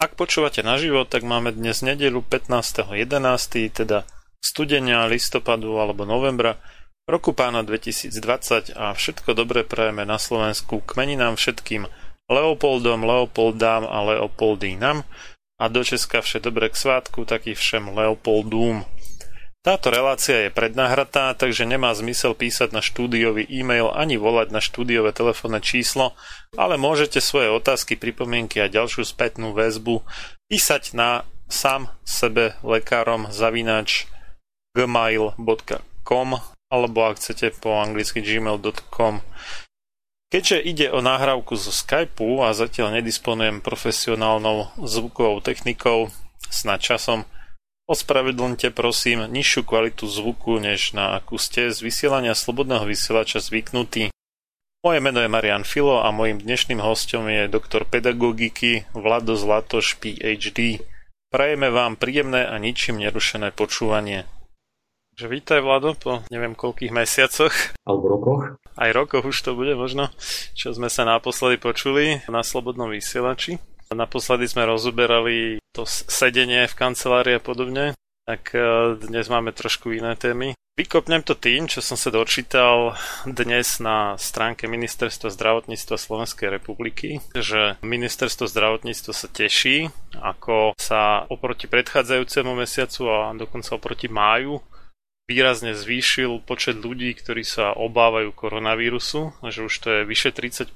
Ak počúvate naživo, tak máme dnes nedelu 15.11., teda studenia, listopadu alebo novembra roku pána 2020 a všetko dobré prajeme na Slovensku kmeninám všetkým Leopoldom, Leopoldám a Leopoldínam a do Česka vše dobré k svátku, taký všem Leopoldúm. Táto relácia je prednahratá, takže nemá zmysel písať na štúdiový e-mail ani volať na štúdiové telefónne číslo, ale môžete svoje otázky, pripomienky a ďalšiu spätnú väzbu písať na sám sebe lekárom zavinač gmail.com alebo ak chcete po anglicky gmail.com. Keďže ide o nahrávku zo Skypeu a zatiaľ nedisponujem profesionálnou zvukovou technikou, snad časom Ospravedlňte prosím nižšiu kvalitu zvuku, než na akú ste z vysielania slobodného vysielača zvyknutí. Moje meno je Marian Filo a mojim dnešným hostom je doktor pedagogiky Vlado Zlatoš, PhD. Prajeme vám príjemné a ničím nerušené počúvanie. Takže vítaj Vlado po neviem koľkých mesiacoch. Alebo rokoch. Aj rokoch už to bude možno, čo sme sa naposledy počuli na Slobodnom vysielači. Naposledy sme rozoberali to sedenie v kancelárii a podobne, tak e, dnes máme trošku iné témy. Vykopnem to tým, čo som sa dočítal dnes na stránke Ministerstva zdravotníctva Slovenskej republiky, že Ministerstvo zdravotníctva sa teší, ako sa oproti predchádzajúcemu mesiacu a dokonca oproti máju výrazne zvýšil počet ľudí, ktorí sa obávajú koronavírusu, že už to je vyše 30%,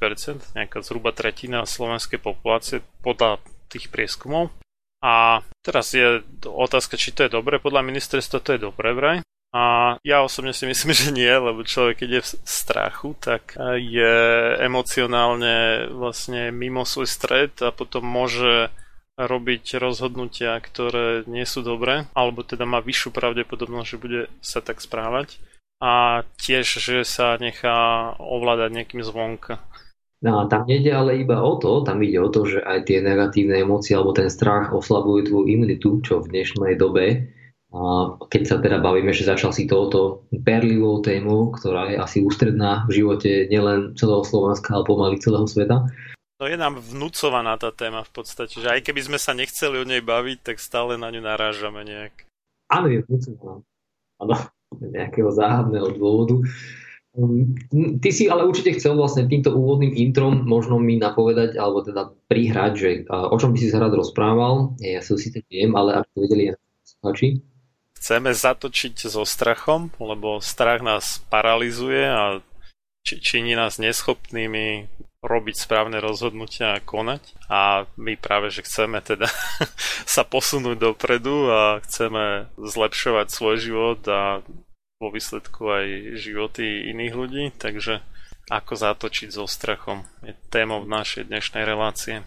nejaká zhruba tretina slovenskej populácie podľa tých prieskumov. A teraz je otázka, či to je dobre, podľa ministerstva to je dobre vraj. A ja osobne si myslím, že nie, lebo človek, keď je v strachu, tak je emocionálne vlastne mimo svoj stred a potom môže robiť rozhodnutia, ktoré nie sú dobré, alebo teda má vyššiu pravdepodobnosť, že bude sa tak správať a tiež, že sa nechá ovládať nejakým zvonka. No tam nejde ale iba o to, tam ide o to, že aj tie negatívne emócie alebo ten strach oslabujú tvoju imunitu, čo v dnešnej dobe A keď sa teda bavíme, že začal si touto perlivou tému, ktorá je asi ústredná v živote nielen celého Slovenska, ale pomaly celého sveta. No je nám vnúcovaná tá téma v podstate, že aj keby sme sa nechceli o nej baviť, tak stále na ňu narážame nejak. Áno, je vnúcovaná. Áno, nejakého záhadného dôvodu. Um, ty si ale určite chcel vlastne týmto úvodným introm možno mi napovedať, alebo teda prihrať, že o čom by si sa rád rozprával. Ja si to viem, ale ak to vedeli poslucháči. Chceme zatočiť so strachom, lebo strach nás paralizuje a či, činí nás neschopnými robiť správne rozhodnutia a konať. A my práve, že chceme teda sa posunúť dopredu a chceme zlepšovať svoj život a vo výsledku aj životy iných ľudí, takže ako zatočiť so strachom je témou našej dnešnej relácie.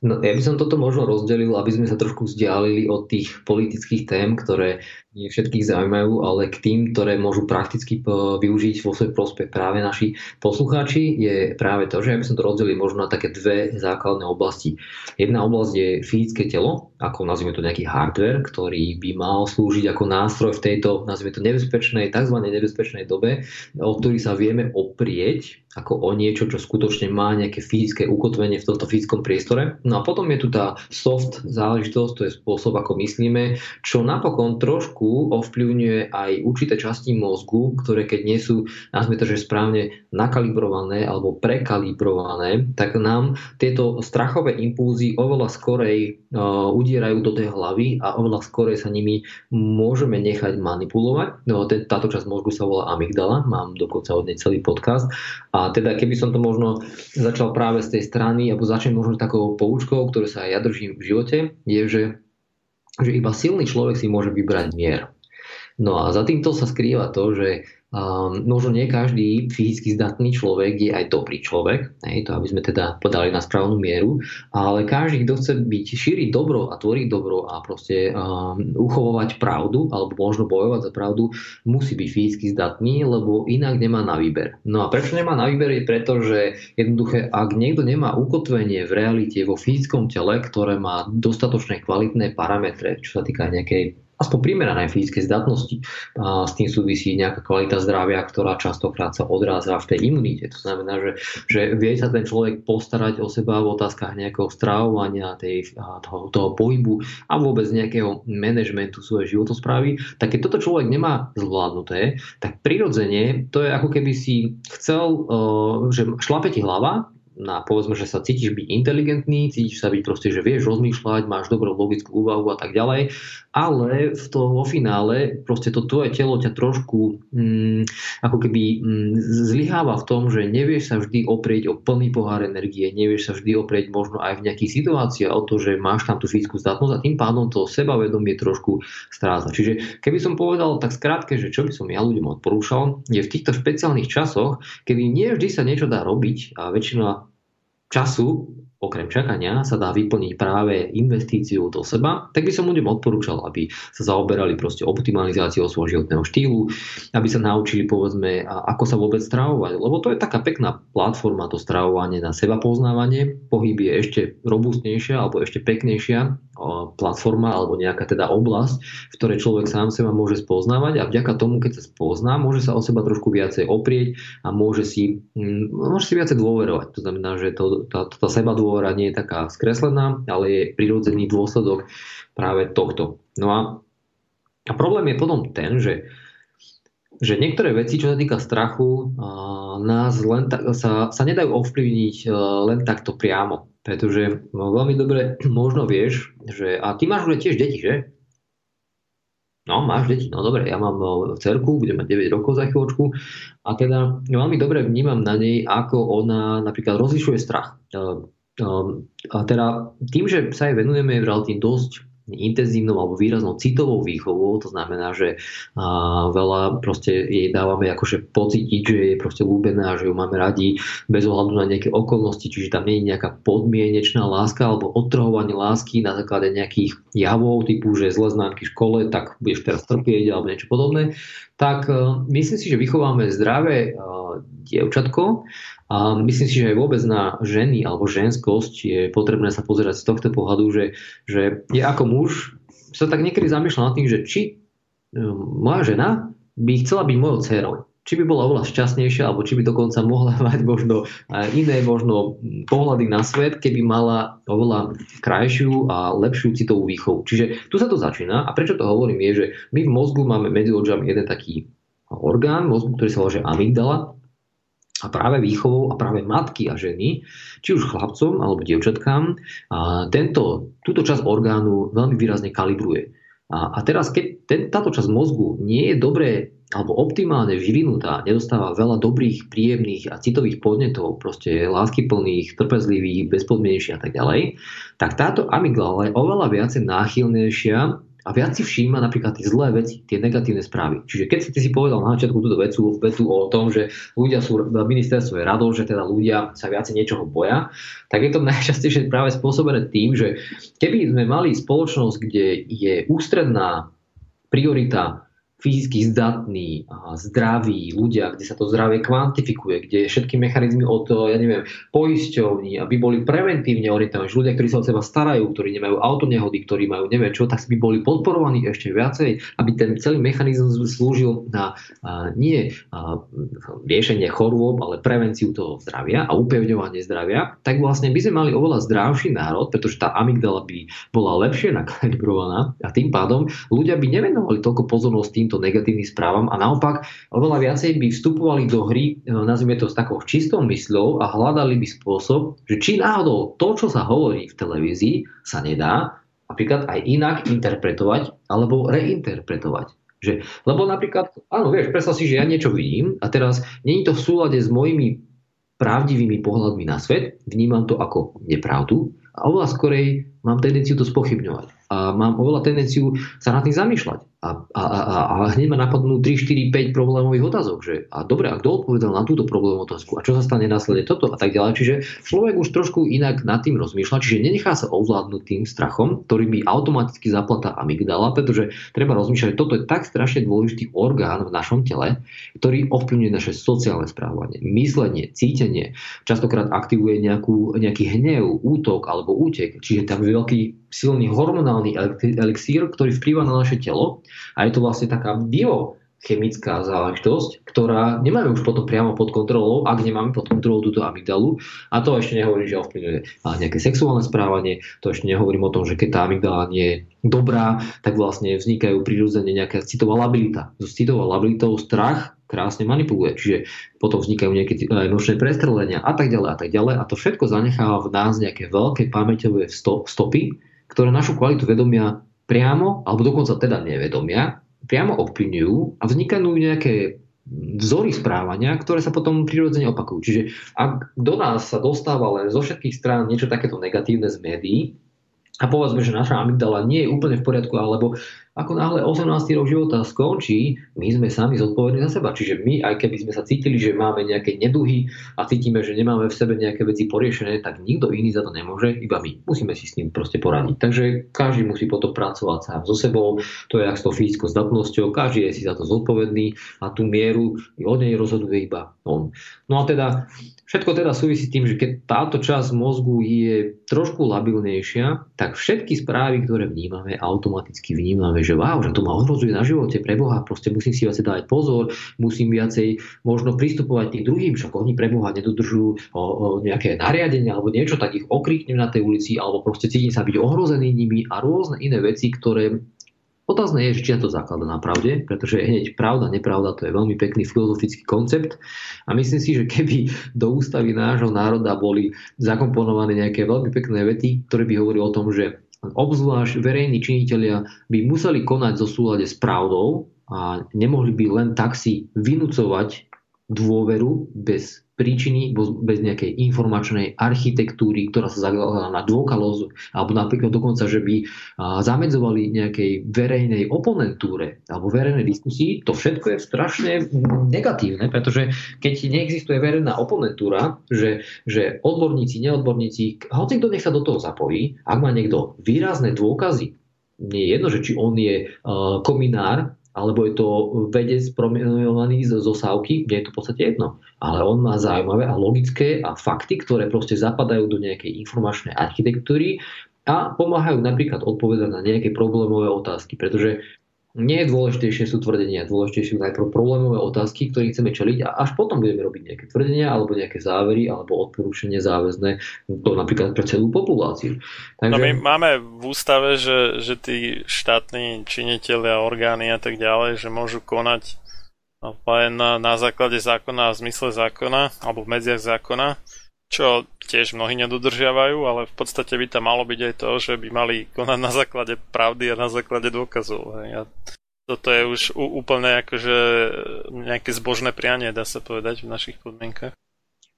No, ja by som toto možno rozdelil, aby sme sa trošku vzdialili od tých politických tém, ktoré nie všetkých zaujímajú, ale k tým, ktoré môžu prakticky využiť vo svoj prospech práve naši poslucháči, je práve to, že ja by som to rozdelil možno na také dve základné oblasti. Jedna oblasť je fyzické telo, ako nazvime to nejaký hardware, ktorý by mal slúžiť ako nástroj v tejto, nazvime to nebezpečnej, tzv. nebezpečnej dobe, o ktorý sa vieme oprieť ako o niečo, čo skutočne má nejaké fyzické ukotvenie v tomto fyzickom priestore. No a potom je tu tá soft záležitosť, to je spôsob, ako myslíme, čo napokon trošku ovplyvňuje aj určité časti mozgu, ktoré keď nie sú, nazme to, že správne nakalibrované alebo prekalibrované, tak nám tieto strachové impulzy oveľa skorej uh, udierajú do tej hlavy a oveľa skorej sa nimi môžeme nechať manipulovať. No, táto časť mozgu sa volá amygdala, mám dokonca od nej celý podcast a teda keby som to možno začal práve z tej strany, alebo začnem možno takou poučkou, ktorú sa aj ja držím v živote, je, že, že iba silný človek si môže vybrať mier. No a za týmto sa skrýva to, že Um, možno nie každý fyzicky zdatný človek je aj dobrý človek, hej, to aby sme teda podali na správnu mieru, ale každý, kto chce byť šíriť dobro a tvoriť dobro a proste um, uchovovať pravdu alebo možno bojovať za pravdu, musí byť fyzicky zdatný, lebo inak nemá na výber. No a prečo nemá na výber je preto, že jednoduché, ak niekto nemá ukotvenie v realite vo fyzickom tele, ktoré má dostatočne kvalitné parametre, čo sa týka nejakej aspoň primeranej fyzickej zdatnosti. A s tým súvisí nejaká kvalita zdravia, ktorá častokrát sa odráza v tej imunite. To znamená, že, že vie sa ten človek postarať o seba v otázkach nejakého stravovania, tej, toho, toho pohybu a vôbec nejakého manažmentu svojej životosprávy. Tak keď toto človek nemá zvládnuté, tak prirodzene to je ako keby si chcel, že šlape hlava, na povedzme, že sa cítiš byť inteligentný, cítiš sa byť proste, že vieš rozmýšľať, máš dobrú logickú úvahu a tak ďalej, ale v to, vo finále proste to tvoje telo ťa trošku mm, ako keby mm, zlyháva v tom, že nevieš sa vždy oprieť o plný pohár energie, nevieš sa vždy oprieť možno aj v nejakých situáciách o to, že máš tam tú fyzickú zdatnosť a tým pádom to sebavedomie trošku stráza. Čiže keby som povedal tak skrátke, že čo by som ja ľuďom odporúčal, je v týchto špeciálnych časoch, kedy nie vždy sa niečo dá robiť a väčšina času, okrem čakania, sa dá vyplniť práve investíciu do seba, tak by som ľuďom odporúčal, aby sa zaoberali proste optimalizáciou svojho životného štýlu, aby sa naučili povedzme, ako sa vôbec stravovať. Lebo to je taká pekná platforma, to stravovanie na seba poznávanie. Pohyb je ešte robustnejšia alebo ešte peknejšia platforma alebo nejaká teda oblasť, v ktorej človek sám seba môže spoznávať a vďaka tomu, keď sa spozná, môže sa o seba trošku viacej oprieť a môže si, mm, môže si viacej dôverovať. To znamená, že to, tá, tá seba dôvera nie je taká skreslená, ale je prirodzený dôsledok práve tohto. No a, a problém je potom ten, že že niektoré veci, čo sa týka strachu, nás len tak, sa, sa nedajú ovplyvniť len takto priamo. Pretože no, veľmi dobre možno vieš, že... A ty máš už tiež deti, že? No, máš deti, no dobre, ja mám no, cerku, budem mať 9 rokov za chvíľočku a teda veľmi dobre vnímam na nej, ako ona napríklad rozlišuje strach. A teda tým, že sa jej venujeme relatívne dosť intenzívnou alebo výraznou citovou výchovou, to znamená, že veľa proste jej dávame akože pocítiť, že je proste ľúbená, že ju máme radi bez ohľadu na nejaké okolnosti, čiže tam nie je nejaká podmienečná láska alebo odtrhovanie lásky na základe nejakých javov typu, že zle známky v škole, tak budeš teraz trpieť alebo niečo podobné, tak uh, myslím si, že vychováme zdravé uh, dievčatko a myslím si, že aj vôbec na ženy alebo ženskosť je potrebné sa pozerať z tohto pohľadu, že, že je ako muž sa tak niekedy zamýšľam nad tým, že či moja žena by chcela byť mojou dcerou. Či by bola oveľa šťastnejšia, alebo či by dokonca mohla mať možno iné možno pohľady na svet, keby mala oveľa krajšiu a lepšiu citovú výchovu. Čiže tu sa to začína. A prečo to hovorím je, že my v mozgu máme medzi očami jeden taký orgán mozgu, ktorý sa volá amygdala a práve výchovou a práve matky a ženy, či už chlapcom alebo dievčatkám, tento, túto časť orgánu veľmi výrazne kalibruje. A, a teraz, keď ten, táto časť mozgu nie je dobre alebo optimálne vyvinutá, nedostáva veľa dobrých, príjemných a citových podnetov, proste láskyplných, trpezlivých, bezpodmienejších a tak ďalej, tak táto amygdala je oveľa viacej náchylnejšia a viac si všíma napríklad tie zlé veci, tie negatívne správy. Čiže keď si, ty si povedal na začiatku túto vecu, vetu o tom, že ľudia sú, ministerstvo je rado, že teda ľudia sa viacej niečoho boja, tak je to najčastejšie práve spôsobené tým, že keby sme mali spoločnosť, kde je ústredná priorita fyzicky zdatní, zdraví ľudia, kde sa to zdravie kvantifikuje, kde všetky mechanizmy od, ja neviem, poisťovní, aby boli preventívne orientovaní, ľudia, ktorí sa o seba starajú, ktorí nemajú autonehody, ktorí majú neviem čo, tak by boli podporovaní ešte viacej, aby ten celý mechanizmus slúžil na a, nie a, riešenie chorôb, ale prevenciu toho zdravia a upevňovanie zdravia, tak vlastne by sme mali oveľa zdravší národ, pretože tá amygdala by bola lepšie nakalibrovaná a tým pádom ľudia by nevenovali toľko pozornosť tým týmto negatívnym správam a naopak oveľa viacej by vstupovali do hry, e, nazvime to s takou čistou mysľou a hľadali by spôsob, že či náhodou to, čo sa hovorí v televízii, sa nedá napríklad aj inak interpretovať alebo reinterpretovať. Že, lebo napríklad, áno, vieš, predstav si, že ja niečo vidím a teraz není to v súlade s mojimi pravdivými pohľadmi na svet, vnímam to ako nepravdu a oveľa skorej mám tendenciu to spochybňovať. A mám oveľa tendenciu sa nad tým zamýšľať. A, a, a, a hneď ma napadnú 3, 4, 5 problémových otázok, že a dobre, a kto odpovedal na túto problémovú otázku? A čo sa stane následne? Toto a tak ďalej. Čiže človek už trošku inak nad tým rozmýšľa, čiže nenechá sa ovládnuť tým strachom, ktorý by automaticky zaplatá amygdala, pretože treba rozmýšľať, toto je tak strašne dôležitý orgán v našom tele, ktorý ovplyvňuje naše sociálne správanie, myslenie, cítenie, častokrát aktivuje nejakú, nejaký hnev, útok alebo útek, čiže tam veľký silný hormonálny elixír, ktorý vplýva na naše telo a je to vlastne taká biochemická záležitosť, ktorá nemáme už potom priamo pod kontrolou, ak nemáme pod kontrolou túto amygdalu. A to ešte nehovorím, že ovplyvňuje nejaké sexuálne správanie, to ešte nehovorím o tom, že keď tá amygdala nie je dobrá, tak vlastne vznikajú prirodzene nejaká citová labilita. So citovou labilitou strach krásne manipuluje. Čiže potom vznikajú nejaké nočné prestrelenia a tak ďalej a tak ďalej. A to všetko zanecháva v nás nejaké veľké pamäťové stopy, ktoré našu kvalitu vedomia priamo, alebo dokonca teda nevedomia, priamo ovplyvňujú a vznikajú nejaké vzory správania, ktoré sa potom prirodzene opakujú. Čiže ak do nás sa dostáva len zo všetkých strán niečo takéto negatívne z médií, a povedzme, že naša amygdala nie je úplne v poriadku, alebo ako náhle 18. rok života skončí, my sme sami zodpovední za seba. Čiže my, aj keby sme sa cítili, že máme nejaké neduhy a cítime, že nemáme v sebe nejaké veci poriešené, tak nikto iný za to nemôže, iba my. Musíme si s tým proste poradiť. Takže každý musí potom pracovať sám so sebou, to je ak s tou fyzickou zdatnosťou, každý je si za to zodpovedný a tú mieru od nej rozhoduje iba on. No a teda Všetko teda súvisí s tým, že keď táto časť mozgu je trošku labilnejšia, tak všetky správy, ktoré vnímame, automaticky vnímame, že wow, že to ma ohrozuje na živote, preboha, proste musím si viacej dávať pozor, musím viacej možno pristupovať tým druhým, však oni preboha nedodržujú o, o nejaké nariadenia alebo niečo, tak ich okriknem na tej ulici, alebo proste cítim sa byť ohrozený nimi a rôzne iné veci, ktoré Otázne je, či sa to zaklada na pravde, pretože hneď pravda, nepravda, to je veľmi pekný filozofický koncept. A myslím si, že keby do ústavy nášho národa boli zakomponované nejaké veľmi pekné vety, ktoré by hovorili o tom, že obzvlášť verejní činitelia by museli konať zo súlade s pravdou a nemohli by len tak si vynúcovať dôveru bez príčiny, bez nejakej informačnej architektúry, ktorá sa zakladá na dôkalozu, alebo napríklad dokonca, že by zamedzovali nejakej verejnej oponentúre alebo verejnej diskusii, to všetko je strašne negatívne, pretože keď neexistuje verejná oponentúra, že, že odborníci, neodborníci, hoci kto nech sa do toho zapojí, ak má niekto výrazné dôkazy, nie je jedno, že či on je kominár alebo je to vedec promenovaný z zosávky, mne je to v podstate jedno. Ale on má zaujímavé a logické a fakty, ktoré proste zapadajú do nejakej informačnej architektúry a pomáhajú napríklad odpovedať na nejaké problémové otázky. Pretože nie je dôležitejšie sú tvrdenia, dôležitejšie sú najprv problémové otázky, ktoré chceme čeliť a až potom budeme robiť nejaké tvrdenia alebo nejaké závery alebo odporúčanie záväzné to napríklad pre celú populáciu. Takže... No my máme v ústave, že, že tí štátni činiteľi a orgány a tak ďalej, že môžu konať len na, na základe zákona a v zmysle zákona alebo v medziach zákona čo tiež mnohí nedodržiavajú, ale v podstate by tam malo byť aj to, že by mali konať na základe pravdy a na základe dôkazov. A toto je už úplne akože nejaké zbožné prianie, dá sa povedať, v našich podmienkach.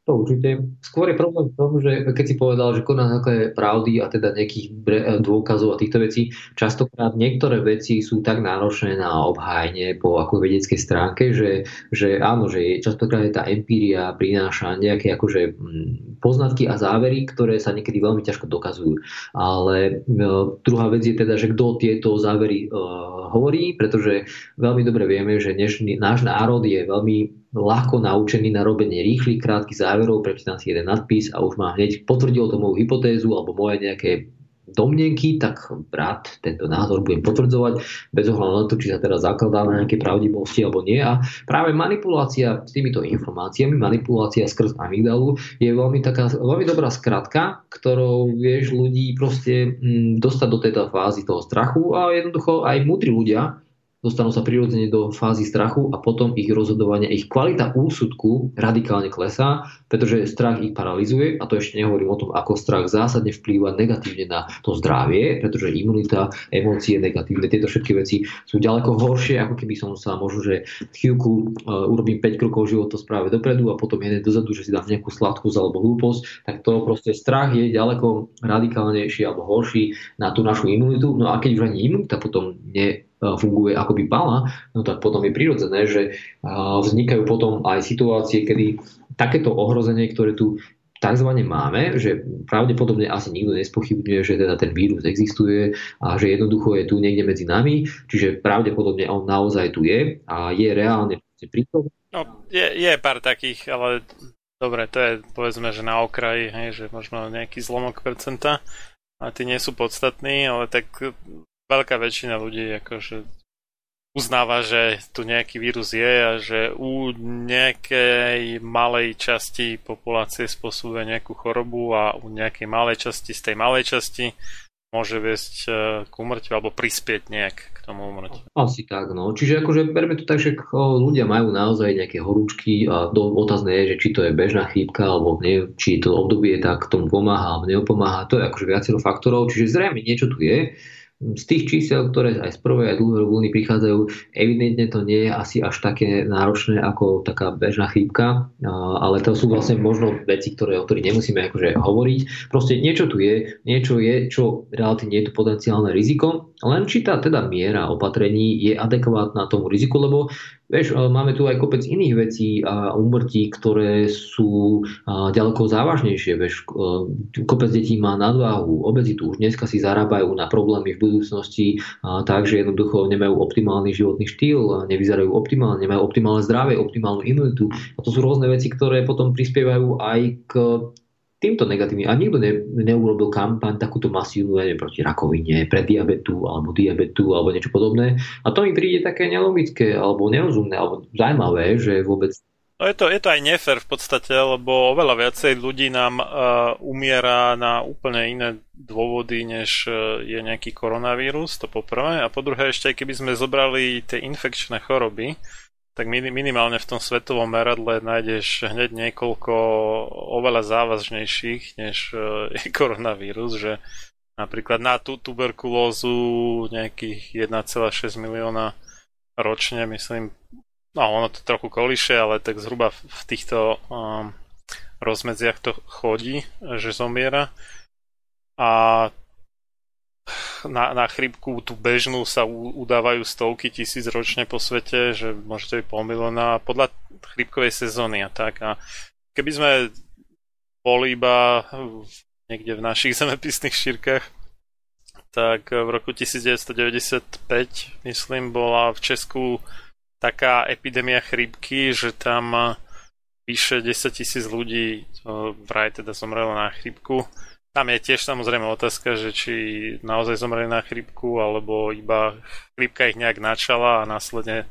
To určite. Skôr je problém v tom, že keď si povedal, že koná na pravdy a teda nejakých eh, dôkazov a týchto vecí, častokrát niektoré veci sú tak náročné na obhájenie po ako vedeckej stránke, že, že áno, že častokrát tá empíria prináša nejaké akože mm, poznatky a závery, ktoré sa niekedy veľmi ťažko dokazujú. Ale uh, druhá vec je teda, že kto tieto závery uh, hovorí, pretože veľmi dobre vieme, že dnešný, náš národ je veľmi ľahko naučený na robenie rýchlych, krátkych záverov, prečítam si jeden nadpis a už mám hneď potvrdil to moju hypotézu alebo moje nejaké domnenky, tak rád tento názor budem potvrdzovať bez ohľadu na to, či sa teraz zakladá na nejaké pravdivosti alebo nie. A práve manipulácia s týmito informáciami, manipulácia skrz amygdalu je veľmi, taká, veľmi dobrá skratka, ktorou vieš ľudí proste mm, dostať do tejto fázy toho strachu a jednoducho aj múdri ľudia dostanú sa prirodzene do fázy strachu a potom ich rozhodovanie, ich kvalita úsudku radikálne klesá, pretože strach ich paralizuje a to ešte nehovorím o tom, ako strach zásadne vplýva negatívne na to zdravie, pretože imunita, emócie negatívne, tieto všetky veci sú ďaleko horšie, ako keby som sa možno, že chvíľku uh, urobím 5 krokov života správe dopredu a potom jeden dozadu, že si dám nejakú sladkosť alebo hlúposť, tak to proste strach je ďaleko radikálnejší alebo horší na tú našu imunitu. No a keď už ani imunita potom ne funguje ako by mala, no tak potom je prirodzené, že vznikajú potom aj situácie, kedy takéto ohrozenie, ktoré tu tzv. máme, že pravdepodobne asi nikto nespochybňuje, že teda ten vírus existuje a že jednoducho je tu niekde medzi nami, čiže pravdepodobne on naozaj tu je a je reálne prítomný. No, je, je pár takých, ale dobre, to je povedzme, že na okraji, hej, že možno nejaký zlomok percenta a tí nie sú podstatní, ale tak veľká väčšina ľudí akože uznáva, že tu nejaký vírus je a že u nejakej malej časti populácie spôsobuje nejakú chorobu a u nejakej malej časti z tej malej časti môže viesť e, k umrťu alebo prispieť nejak k tomu umrťu. Asi tak, no. Čiže akože berme to tak, že ľudia majú naozaj nejaké horúčky a do, otázne je, že či to je bežná chýbka alebo nie, či to obdobie tak tomu pomáha alebo neopomáha. To je akože viacero faktorov, čiže zrejme niečo tu je z tých čísel, ktoré aj z prvej aj druhej vlny prichádzajú, evidentne to nie je asi až také náročné ako taká bežná chrípka, ale to sú vlastne možno veci, ktoré, o ktorých nemusíme akože hovoriť. Proste niečo tu je, niečo je, čo relatívne je to potenciálne riziko, len či tá teda miera opatrení je adekvátna tomu riziku, lebo Vieš, máme tu aj kopec iných vecí a umrtí, ktoré sú ďaleko závažnejšie. Vieš, kopec detí má nadváhu, obezitu. Už dneska si zarábajú na problémy v budúcnosti tak, že jednoducho nemajú optimálny životný štýl, nevyzerajú optimálne, nemajú optimálne zdravie, optimálnu imunitu. A to sú rôzne veci, ktoré potom prispievajú aj k týmto negatívnym. A nikto ne, neurobil kampaň takúto masívnu, neviem, proti rakovine, pre diabetu, alebo diabetu, alebo niečo podobné. A to mi príde také nelogické, alebo nerozumné, alebo zaujímavé, že vôbec No je to, je to aj nefér v podstate, lebo oveľa viacej ľudí nám uh, umiera na úplne iné dôvody, než uh, je nejaký koronavírus, to poprvé. A po druhé ešte, keby sme zobrali tie infekčné choroby, tak minimálne v tom svetovom meradle nájdeš hneď niekoľko oveľa závažnejších, než e, je koronavírus, že napríklad na tú tuberkulózu nejakých 1,6 milióna ročne, myslím, no ono to trochu koliše, ale tak zhruba v týchto um, rozmedziach to chodí, že zomiera. A na, na chrypku tú bežnú sa udávajú stovky tisíc ročne po svete, že môžete byť pol milióna podľa chrypkovej sezóny a tak. A keby sme boli iba niekde v našich zemepisných šírkach, tak v roku 1995, myslím, bola v Česku taká epidémia chrípky, že tam vyše 10 tisíc ľudí vraj teda zomrelo na chrípku tam je tiež samozrejme otázka, že či naozaj zomreli na chrípku, alebo iba chrípka ich nejak načala a následne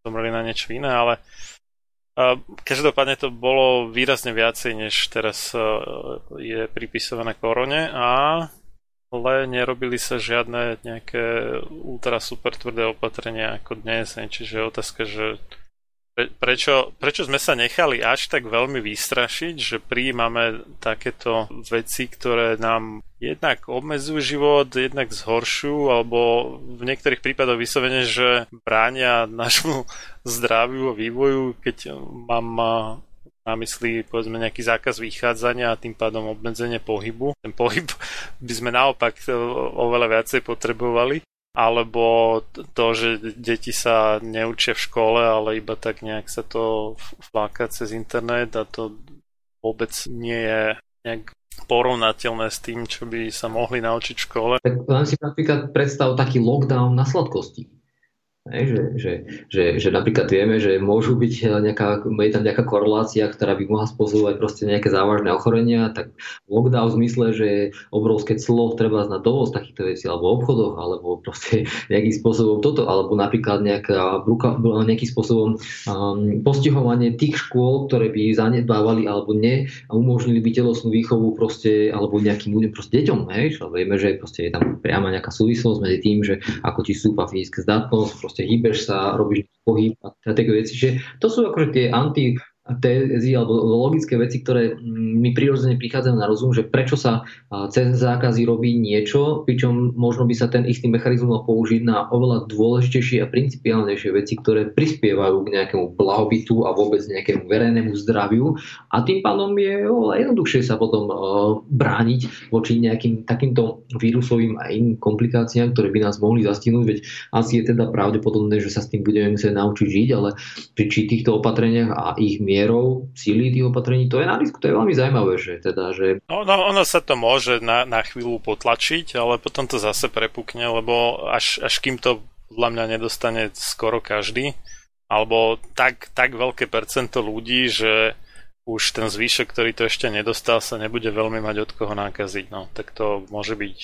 zomreli na niečo iné, ale každopádne to bolo výrazne viacej, než teraz je pripisované korone a ale nerobili sa žiadne nejaké ultra super tvrdé opatrenia ako dnes, čiže otázka, že prečo, prečo sme sa nechali až tak veľmi vystrašiť, že prijímame takéto veci, ktoré nám jednak obmedzujú život, jednak zhoršujú, alebo v niektorých prípadoch vyslovene, že bránia našmu zdraviu a vývoju, keď mám na mysli povedzme nejaký zákaz vychádzania a tým pádom obmedzenie pohybu. Ten pohyb by sme naopak oveľa viacej potrebovali alebo to, že deti sa neučia v škole, ale iba tak nejak sa to fláka cez internet a to vôbec nie je nejak porovnateľné s tým, čo by sa mohli naučiť v škole. Tak len si napríklad predstav taký lockdown na sladkosti že, že, že, že napríklad vieme, že môžu byť nejaká, je tam nejaká korelácia, ktorá by mohla spôsobovať proste nejaké závažné ochorenia, tak lockdown v zmysle, že obrovské clo treba na dovoz takýchto vecí, alebo obchodoch, alebo proste nejakým spôsobom toto, alebo napríklad nejaká, nejakým spôsobom um, postihovanie tých škôl, ktoré by zanedbávali alebo ne a umožnili by telesnú výchovu proste, alebo nejakým ľuďom proste deťom, hej, vieme, že proste je tam priama nejaká súvislosť medzi tým, že ako ti stúpa fyzická zdatnosť, proste proste hýbeš sa, robíš pohyb a také veci. Že to sú akože tie anti tézy alebo logické veci, ktoré mm, mi prirodzene prichádzajú na rozum, že prečo sa cez zákazy robí niečo, pričom možno by sa ten istý mechanizmus mal použiť na oveľa dôležitejšie a principiálnejšie veci, ktoré prispievajú k nejakému blahobytu a vôbec nejakému verejnému zdraviu. A tým pádom je oveľa jednoduchšie sa potom brániť voči nejakým takýmto vírusovým a iným komplikáciám, ktoré by nás mohli zastihnúť, veď asi je teda pravdepodobné, že sa s tým budeme musieť naučiť žiť, ale pri týchto opatreniach a ich mier mierou síly tých opatrení, to je na risku, to je veľmi zaujímavé, že teda, že... No, no, ono sa to môže na, na chvíľu potlačiť, ale potom to zase prepukne, lebo až, až kým to podľa mňa nedostane skoro každý, alebo tak, tak veľké percento ľudí, že už ten zvýšok, ktorý to ešte nedostal, sa nebude veľmi mať od koho nákaziť. No, tak to môže byť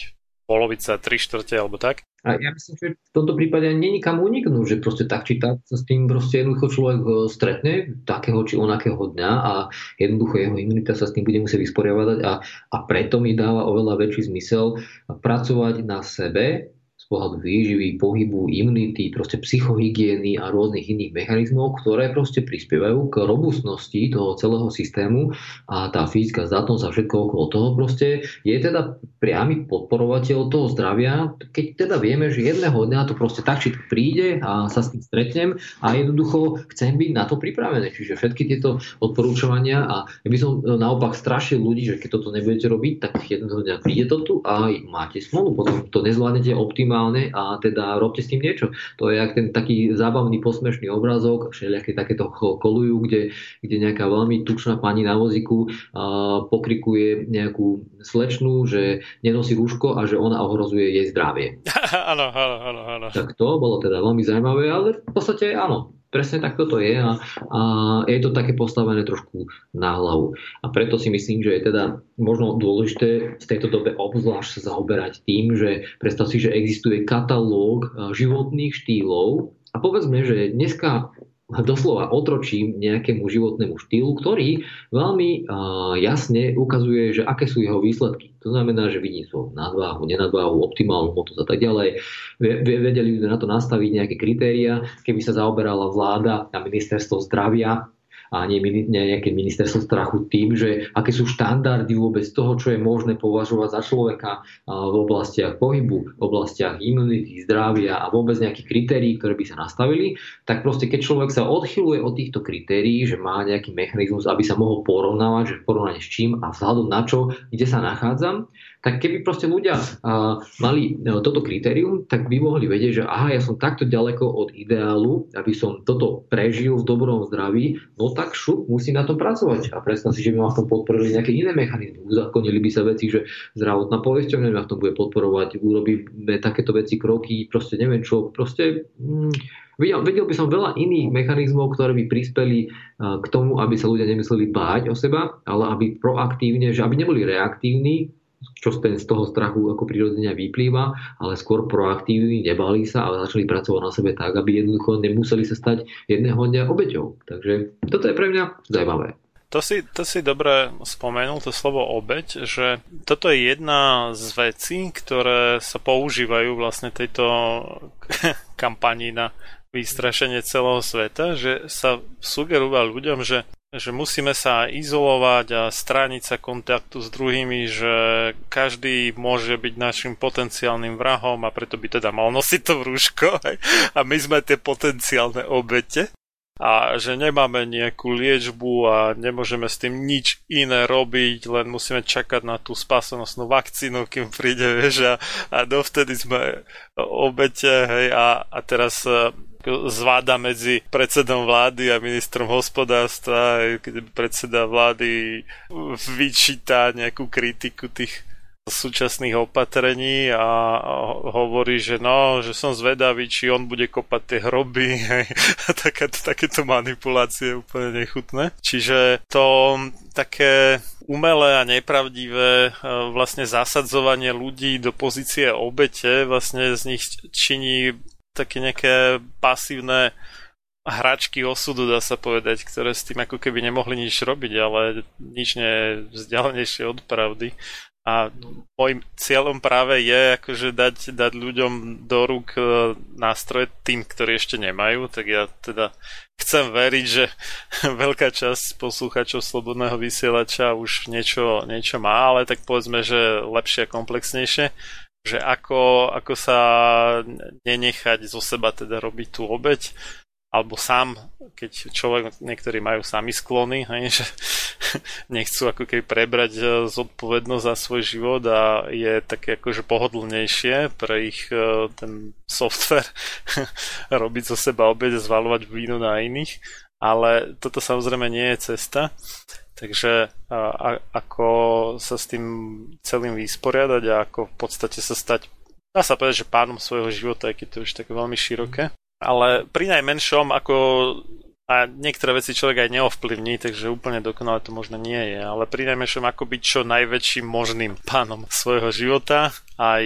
polovica, tri štvrte alebo tak. A ja myslím, že v tomto prípade není kam uniknúť, že proste tak či tak sa s tým proste jednoducho človek e, stretne takého či onakého dňa a jednoducho jeho imunita sa s tým bude musieť vysporiavať a, a preto mi dáva oveľa väčší zmysel pracovať na sebe, z pohľadu výživy, pohybu, imunity, proste psychohygieny a rôznych iných mechanizmov, ktoré proste prispievajú k robustnosti toho celého systému a tá fyzická zdatnosť a všetko okolo toho proste je teda priamy podporovateľ toho zdravia, keď teda vieme, že jedného dňa to proste tak či príde a sa s tým stretnem a jednoducho chcem byť na to pripravený. Čiže všetky tieto odporúčania a ja by som naopak strašil ľudí, že keď toto nebudete robiť, tak jedného dňa príde to tu a máte smolu, potom to nezvládnete optimálne optimálne a teda robte s tým niečo. To je jak ten taký zábavný posmešný obrazok, všelijaké takéto kolujú, kde, kde nejaká veľmi tučná pani na voziku uh, pokrikuje nejakú slečnú, že nenosí rúško a že ona ohrozuje jej zdravie. Áno, áno, áno, áno. Tak to bolo teda veľmi zaujímavé, ale v podstate áno, presne tak toto je a, a je to také postavené trošku na hlavu. A preto si myslím, že je teda možno dôležité v tejto dobe obzvlášť sa zaoberať tým, že predstav si, že existuje katalóg životných štýlov a povedzme, že dneska doslova otročím nejakému životnému štýlu, ktorý veľmi jasne ukazuje, že aké sú jeho výsledky. To znamená, že vidí svoju nadváhu, nenadváhu, optimálnu motu a tak ďalej. Vedeli by na to nastaviť nejaké kritéria, keby sa zaoberala vláda a ministerstvo zdravia a nie, nejaké ministerstvo strachu tým, že aké sú štandardy vôbec toho, čo je možné považovať za človeka v oblastiach pohybu, v oblastiach imunity, zdravia a vôbec nejakých kritérií, ktoré by sa nastavili, tak proste keď človek sa odchyluje od týchto kritérií, že má nejaký mechanizmus, aby sa mohol porovnávať, že porovnať s čím a vzhľadom na čo, kde sa nachádzam, tak keby proste ľudia mali uh, toto kritérium, tak by mohli vedieť, že aha, ja som takto ďaleko od ideálu, aby som toto prežil v dobrom zdraví, no tak šup, musím na tom pracovať. A predstav si, že by ma v tom podporili nejaké iné mechanizmy. Uzakonili by sa veci, že zdravotná poisťovňa ma v tom bude podporovať, urobíme takéto veci, kroky, proste neviem čo, proste... Mm, Videl, videl by som veľa iných mechanizmov, ktoré by prispeli k tomu, aby sa ľudia nemysleli báť o seba, ale aby proaktívne, že aby neboli reaktívni, čo z toho strachu ako prirodzene vyplýva, ale skôr proaktívni, nebali sa, ale začali pracovať na sebe tak, aby jednoducho nemuseli sa stať jedného dňa obeťou. Takže toto je pre mňa zaujímavé. To si, to si dobre spomenul, to slovo obeď, že toto je jedna z vecí, ktoré sa používajú vlastne tejto kampani na vystrašenie celého sveta, že sa sugeruje ľuďom, že, že musíme sa izolovať a strániť sa kontaktu s druhými, že každý môže byť našim potenciálnym vrahom a preto by teda mal nosiť to rúško a my sme tie potenciálne obete. A že nemáme nejakú liečbu a nemôžeme s tým nič iné robiť, len musíme čakať na tú spasonosnú vakcínu, kým príde, vieš, a, a dovtedy sme obete, hej, a, a teraz zváda medzi predsedom vlády a ministrom hospodárstva, keď predseda vlády vyčíta nejakú kritiku tých súčasných opatrení a hovorí, že no, že som zvedavý, či on bude kopať tie hroby a takéto, takéto manipulácie úplne nechutné. Čiže to také umelé a nepravdivé e, vlastne zasadzovanie ľudí do pozície obete vlastne z nich činí také nejaké pasívne hračky osudu, dá sa povedať, ktoré s tým ako keby nemohli nič robiť, ale nič nie vzdialenejšie od pravdy. A môjim cieľom práve je akože dať, dať ľuďom do rúk e, nástroje tým, ktorí ešte nemajú, tak ja teda chcem veriť, že veľká časť poslucháčov Slobodného vysielača už niečo, niečo má, ale tak povedzme, že lepšie a komplexnejšie, že ako, ako sa nenechať zo seba teda robiť tú obeď, alebo sám, keď človek, niektorí majú sami sklony, hej, že nechcú ako keby prebrať e, zodpovednosť za svoj život a je také akože pohodlnejšie pre ich e, ten software robiť zo seba obed a zvalovať vínu na iných, ale toto samozrejme nie je cesta. Takže a, ako sa s tým celým vysporiadať a ako v podstate sa stať, dá sa povedať, že pánom svojho života, aj keď to už také veľmi široké. Ale pri najmenšom ako a niektoré veci človek aj neovplyvní, takže úplne dokonale to možno nie je, ale pri najmenšom ako byť čo najväčším možným pánom svojho života, aj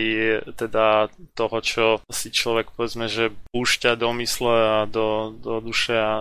teda toho, čo si človek povedzme, že púšťa do mysle a do, do duše a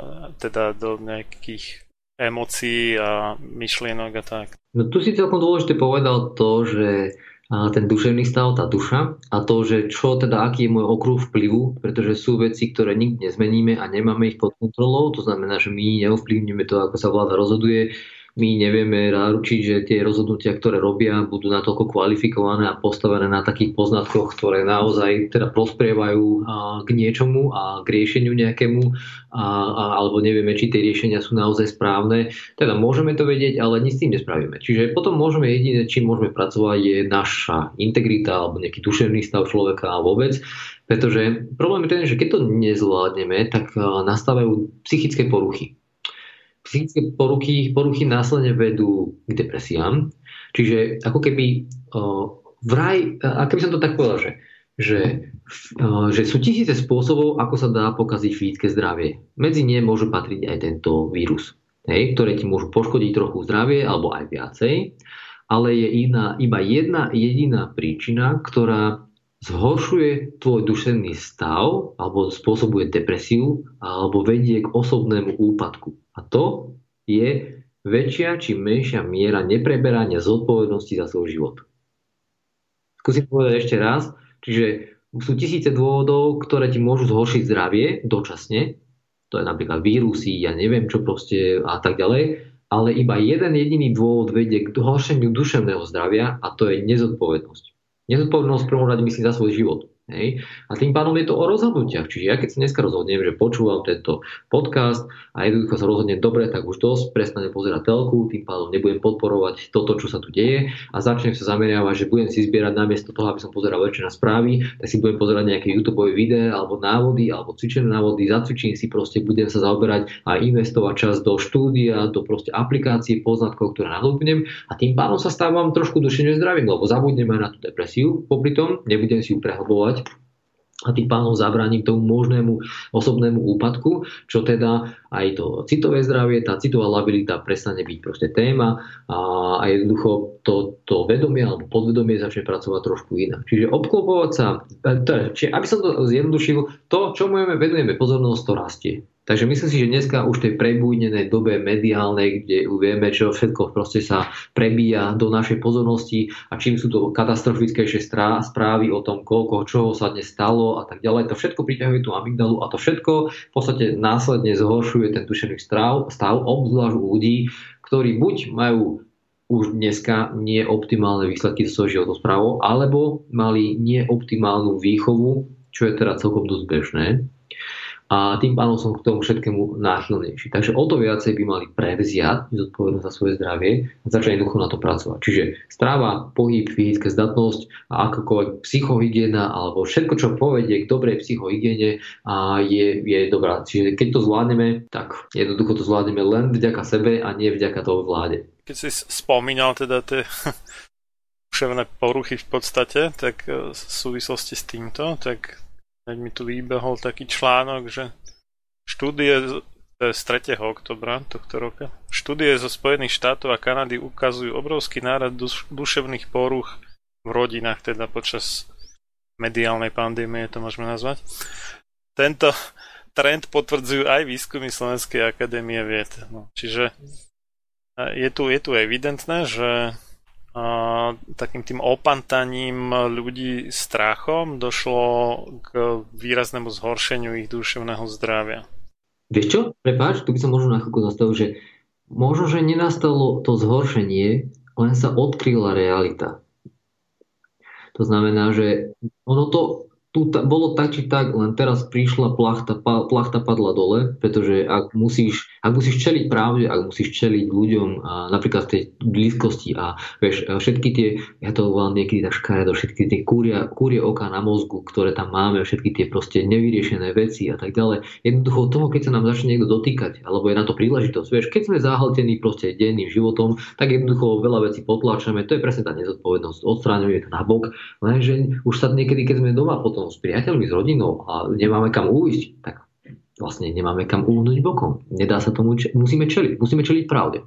teda do nejakých emócií a myšlienok a tak. No tu si celkom dôležité povedal to, že ten duševný stav, tá duša a to, že čo teda, aký je môj okruh vplyvu, pretože sú veci, ktoré nikdy nezmeníme a nemáme ich pod kontrolou, to znamená, že my neovplyvníme to, ako sa vláda rozhoduje, my nevieme zaručiť, že tie rozhodnutia, ktoré robia, budú natoľko kvalifikované a postavené na takých poznatkoch, ktoré naozaj teda prosprievajú k niečomu a k riešeniu nejakému, a, a, alebo nevieme, či tie riešenia sú naozaj správne. Teda môžeme to vedieť, ale nič s tým nespravíme. Čiže potom môžeme jediné, čím môžeme pracovať, je naša integrita alebo nejaký duševný stav človeka a vôbec. Pretože problém je ten, že keď to nezvládneme, tak nastávajú psychické poruchy psychické poruchy, poruchy následne vedú k depresiám. Čiže ako keby uh, vraj, ako by som to tak povedal, že, že, uh, že sú tisíce spôsobov, ako sa dá pokaziť fyzické zdravie. Medzi ne môže patriť aj tento vírus, hej, ktoré ti môžu poškodiť trochu zdravie alebo aj viacej, ale je iná, iba jedna jediná príčina, ktorá zhoršuje tvoj duševný stav alebo spôsobuje depresiu alebo vedie k osobnému úpadku. A to je väčšia či menšia miera nepreberania zodpovednosti za svoj život. Skúsim povedať ešte raz. Čiže sú tisíce dôvodov, ktoré ti môžu zhoršiť zdravie dočasne. To je napríklad vírusy, ja neviem čo proste a tak ďalej. Ale iba jeden jediný dôvod vedie k horšeniu duševného zdravia a to je nezodpovednosť. Nezodpovednosť v prvom rade myslím za svoj život. Hej? A tým pádom je to o rozhodnutiach. Čiže ja keď sa dneska rozhodnem, že počúvam tento podcast a jednoducho sa rozhodnem dobre, tak už dosť prestanem pozerať telku, tým pádom nebudem podporovať toto, čo sa tu deje a začnem sa zameriavať, že budem si zbierať namiesto toho, aby som pozeral večer na správy, tak si budem pozerať nejaké YouTube videá alebo návody alebo cvičené návody, zacvičím si proste, budem sa zaoberať a investovať čas do štúdia, do proste aplikácie, poznatkov, ktoré nadobudnem a tým pádom sa stávam trošku duševne zdravým, lebo zabudnem aj na tú depresiu, popri tom nebudem si ju prehlbovať a tým pánom zabránim tomu možnému osobnému úpadku, čo teda aj to citové zdravie, tá citová labilita prestane byť proste téma a, a jednoducho to, to vedomie alebo podvedomie začne pracovať trošku inak. Čiže obklopovať sa, teda, čiže aby som to zjednodušil, to, čo môžeme venujeme pozornosť, to rastie. Takže myslím si, že dneska už tej prebújnenej dobe mediálnej, kde vieme, čo všetko proste sa prebíja do našej pozornosti a čím sú to katastrofickejšie správy o tom, koľko čoho sa dnes stalo a tak ďalej, to všetko priťahuje tú amygdalu a to všetko v podstate následne zhoršuje ten duševný stav, stav obzvlášť u ľudí, ktorí buď majú už dneska nie optimálne výsledky zo svojho životosprávou, alebo mali neoptimálnu výchovu, čo je teda celkom dosť bežné a tým pádom som k tomu všetkému náchylnejší. Takže o to viacej by mali prevziať zodpovednosť za svoje zdravie a začať jednoducho na to pracovať. Čiže stráva, pohyb, fyzická zdatnosť a akokoľvek psychohygiena alebo všetko, čo povedie k dobrej psychohygiene a je, je dobrá. Čiže keď to zvládneme, tak jednoducho to zvládneme len vďaka sebe a nie vďaka toho vláde. Keď si spomínal teda tie duševné poruchy v podstate, tak e, v súvislosti s týmto, tak Teď mi tu vybehol taký článok, že štúdie z 3. oktobra tohto roka. Štúdie zo Spojených štátov a Kanady ukazujú obrovský nárad duš- duševných poruch v rodinách, teda počas mediálnej pandémie, to môžeme nazvať. Tento trend potvrdzujú aj výskumy Slovenskej akadémie vied. No, čiže je tu, je tu evidentné, že takým tým opantaním ľudí strachom došlo k výraznému zhoršeniu ich duševného zdravia. Vieš čo? Prepáč, tu by som možno na chvíľku zastavil, že možno, že nenastalo to zhoršenie, len sa odkryla realita. To znamená, že ono to tu ta, bolo tak či tak, len teraz prišla plachta, plachta padla dole, pretože ak musíš, ak musíš čeliť pravde, ak musíš čeliť ľuďom a napríklad v tej blízkosti a vieš, všetky tie, ja to volám niekedy tak škaredo, všetky tie kúria, kúrie oka na mozgu, ktoré tam máme, všetky tie proste nevyriešené veci a tak ďalej. Jednoducho toho, keď sa nám začne niekto dotýkať, alebo je na to príležitosť, vieš, keď sme zahltení proste denným životom, tak jednoducho veľa vecí potláčame, to je presne tá nezodpovednosť, odstráňuje to na bok, lenže už sa niekedy, keď sme doma potom s priateľmi, s rodinou a nemáme kam ujsť, tak vlastne nemáme kam uhnúť bokom. Nedá sa tomu, musíme čeliť, musíme čeliť pravde.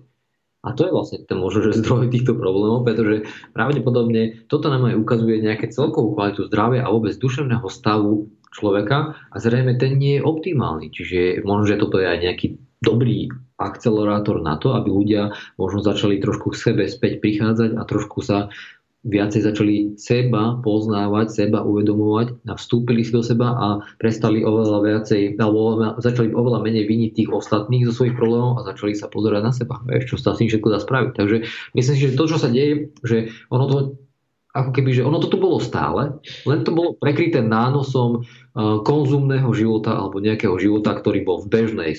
A to je vlastne ten možno, že zdroj týchto problémov, pretože pravdepodobne toto nám aj ukazuje nejaké celkovú kvalitu zdravia a vôbec duševného stavu človeka a zrejme ten nie je optimálny. Čiže možno, že toto je aj nejaký dobrý akcelerátor na to, aby ľudia možno začali trošku k sebe späť prichádzať a trošku sa viacej začali seba poznávať, seba uvedomovať vstúpili si do seba a prestali oveľa viacej, alebo začali oveľa menej viniť tých ostatných zo svojich problémov a začali sa pozerať na seba. Vieš, čo sa s tým všetko dá spraviť. Takže myslím si, že to, čo sa deje, že ono to ako keby, že ono to tu bolo stále, len to bolo prekryté nánosom uh, konzumného života alebo nejakého života, ktorý bol v bežnej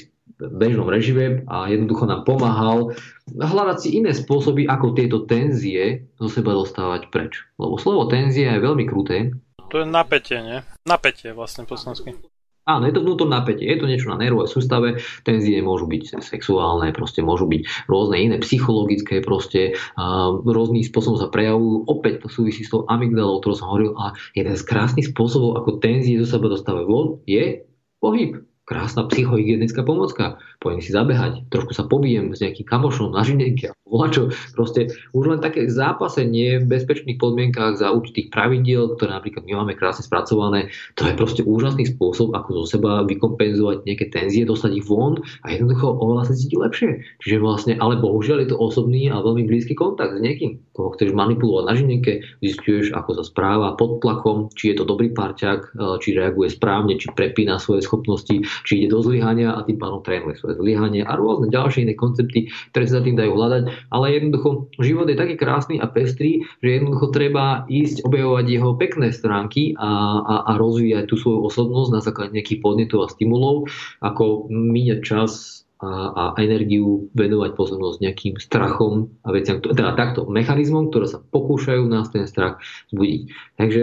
bežnom režime a jednoducho nám pomáhal hľadať si iné spôsoby, ako tieto tenzie zo seba dostávať preč. Lebo slovo tenzia je veľmi kruté. To je napätie, nie? Napätie vlastne po slovensky. Áno, je to vnútorné napätie, je to niečo na nervovej sústave, tenzie môžu byť sexuálne, proste môžu byť rôzne iné psychologické, proste a rôznym spôsobom sa prejavujú. Opäť to súvisí s tou amygdalou, ktorú som hovoril a jeden z krásnych spôsobov, ako tenzie zo seba dostávajú von, je pohyb krásna psychohygienická pomocka. Pojem si zabehať, trošku sa pobijem s nejakým kamošom na žinenke, volačo. Proste už len také zápasenie v bezpečných podmienkách za určitých pravidiel, ktoré napríklad my máme krásne spracované, to je proste úžasný spôsob, ako zo seba vykompenzovať nejaké tenzie, dostať ich von a jednoducho oveľa sa cíti lepšie. Čiže vlastne, ale bohužiaľ je to osobný a veľmi blízky kontakt s niekým, koho chceš manipulovať na žinenke, zistuješ, ako sa správa pod tlakom, či je to dobrý parťák, či reaguje správne, či prepína svoje schopnosti, či ide do zlyhania a tým pádom trénuje svoje zlyhanie a rôzne ďalšie iné koncepty, ktoré sa tým dajú hľadať. Ale jednoducho život je taký krásny a pestrý, že jednoducho treba ísť objavovať jeho pekné stránky a, a, a rozvíjať tú svoju osobnosť na základe nejakých podnetov a stimulov, ako míňať čas a, a energiu venovať pozornosť nejakým strachom a veciam, teda takto mechanizmom, ktoré sa pokúšajú nás ten strach zbudiť. Takže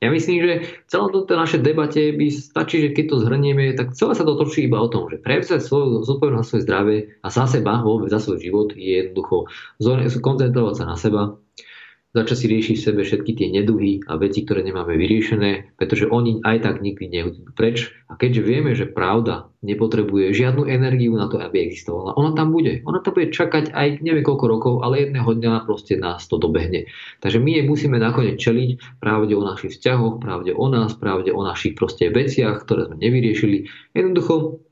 ja myslím, že v celom tomto našej debate by stačí, že keď to zhrnieme, tak celé sa to točí iba o tom, že prevzať svoju zodpovednosť na svoje zdravie a za seba, vôbec za svoj život je jednoducho koncentrovať sa na seba, začať si riešiť v sebe všetky tie neduhy a veci, ktoré nemáme vyriešené, pretože oni aj tak nikdy neudú preč. A keďže vieme, že pravda nepotrebuje žiadnu energiu na to, aby existovala, ona tam bude. Ona tam bude čakať aj neviem koľko rokov, ale jedného dňa proste nás to dobehne. Takže my jej musíme nakoniec čeliť pravde o našich vzťahoch, pravde o nás, pravde o našich proste veciach, ktoré sme nevyriešili. Jednoducho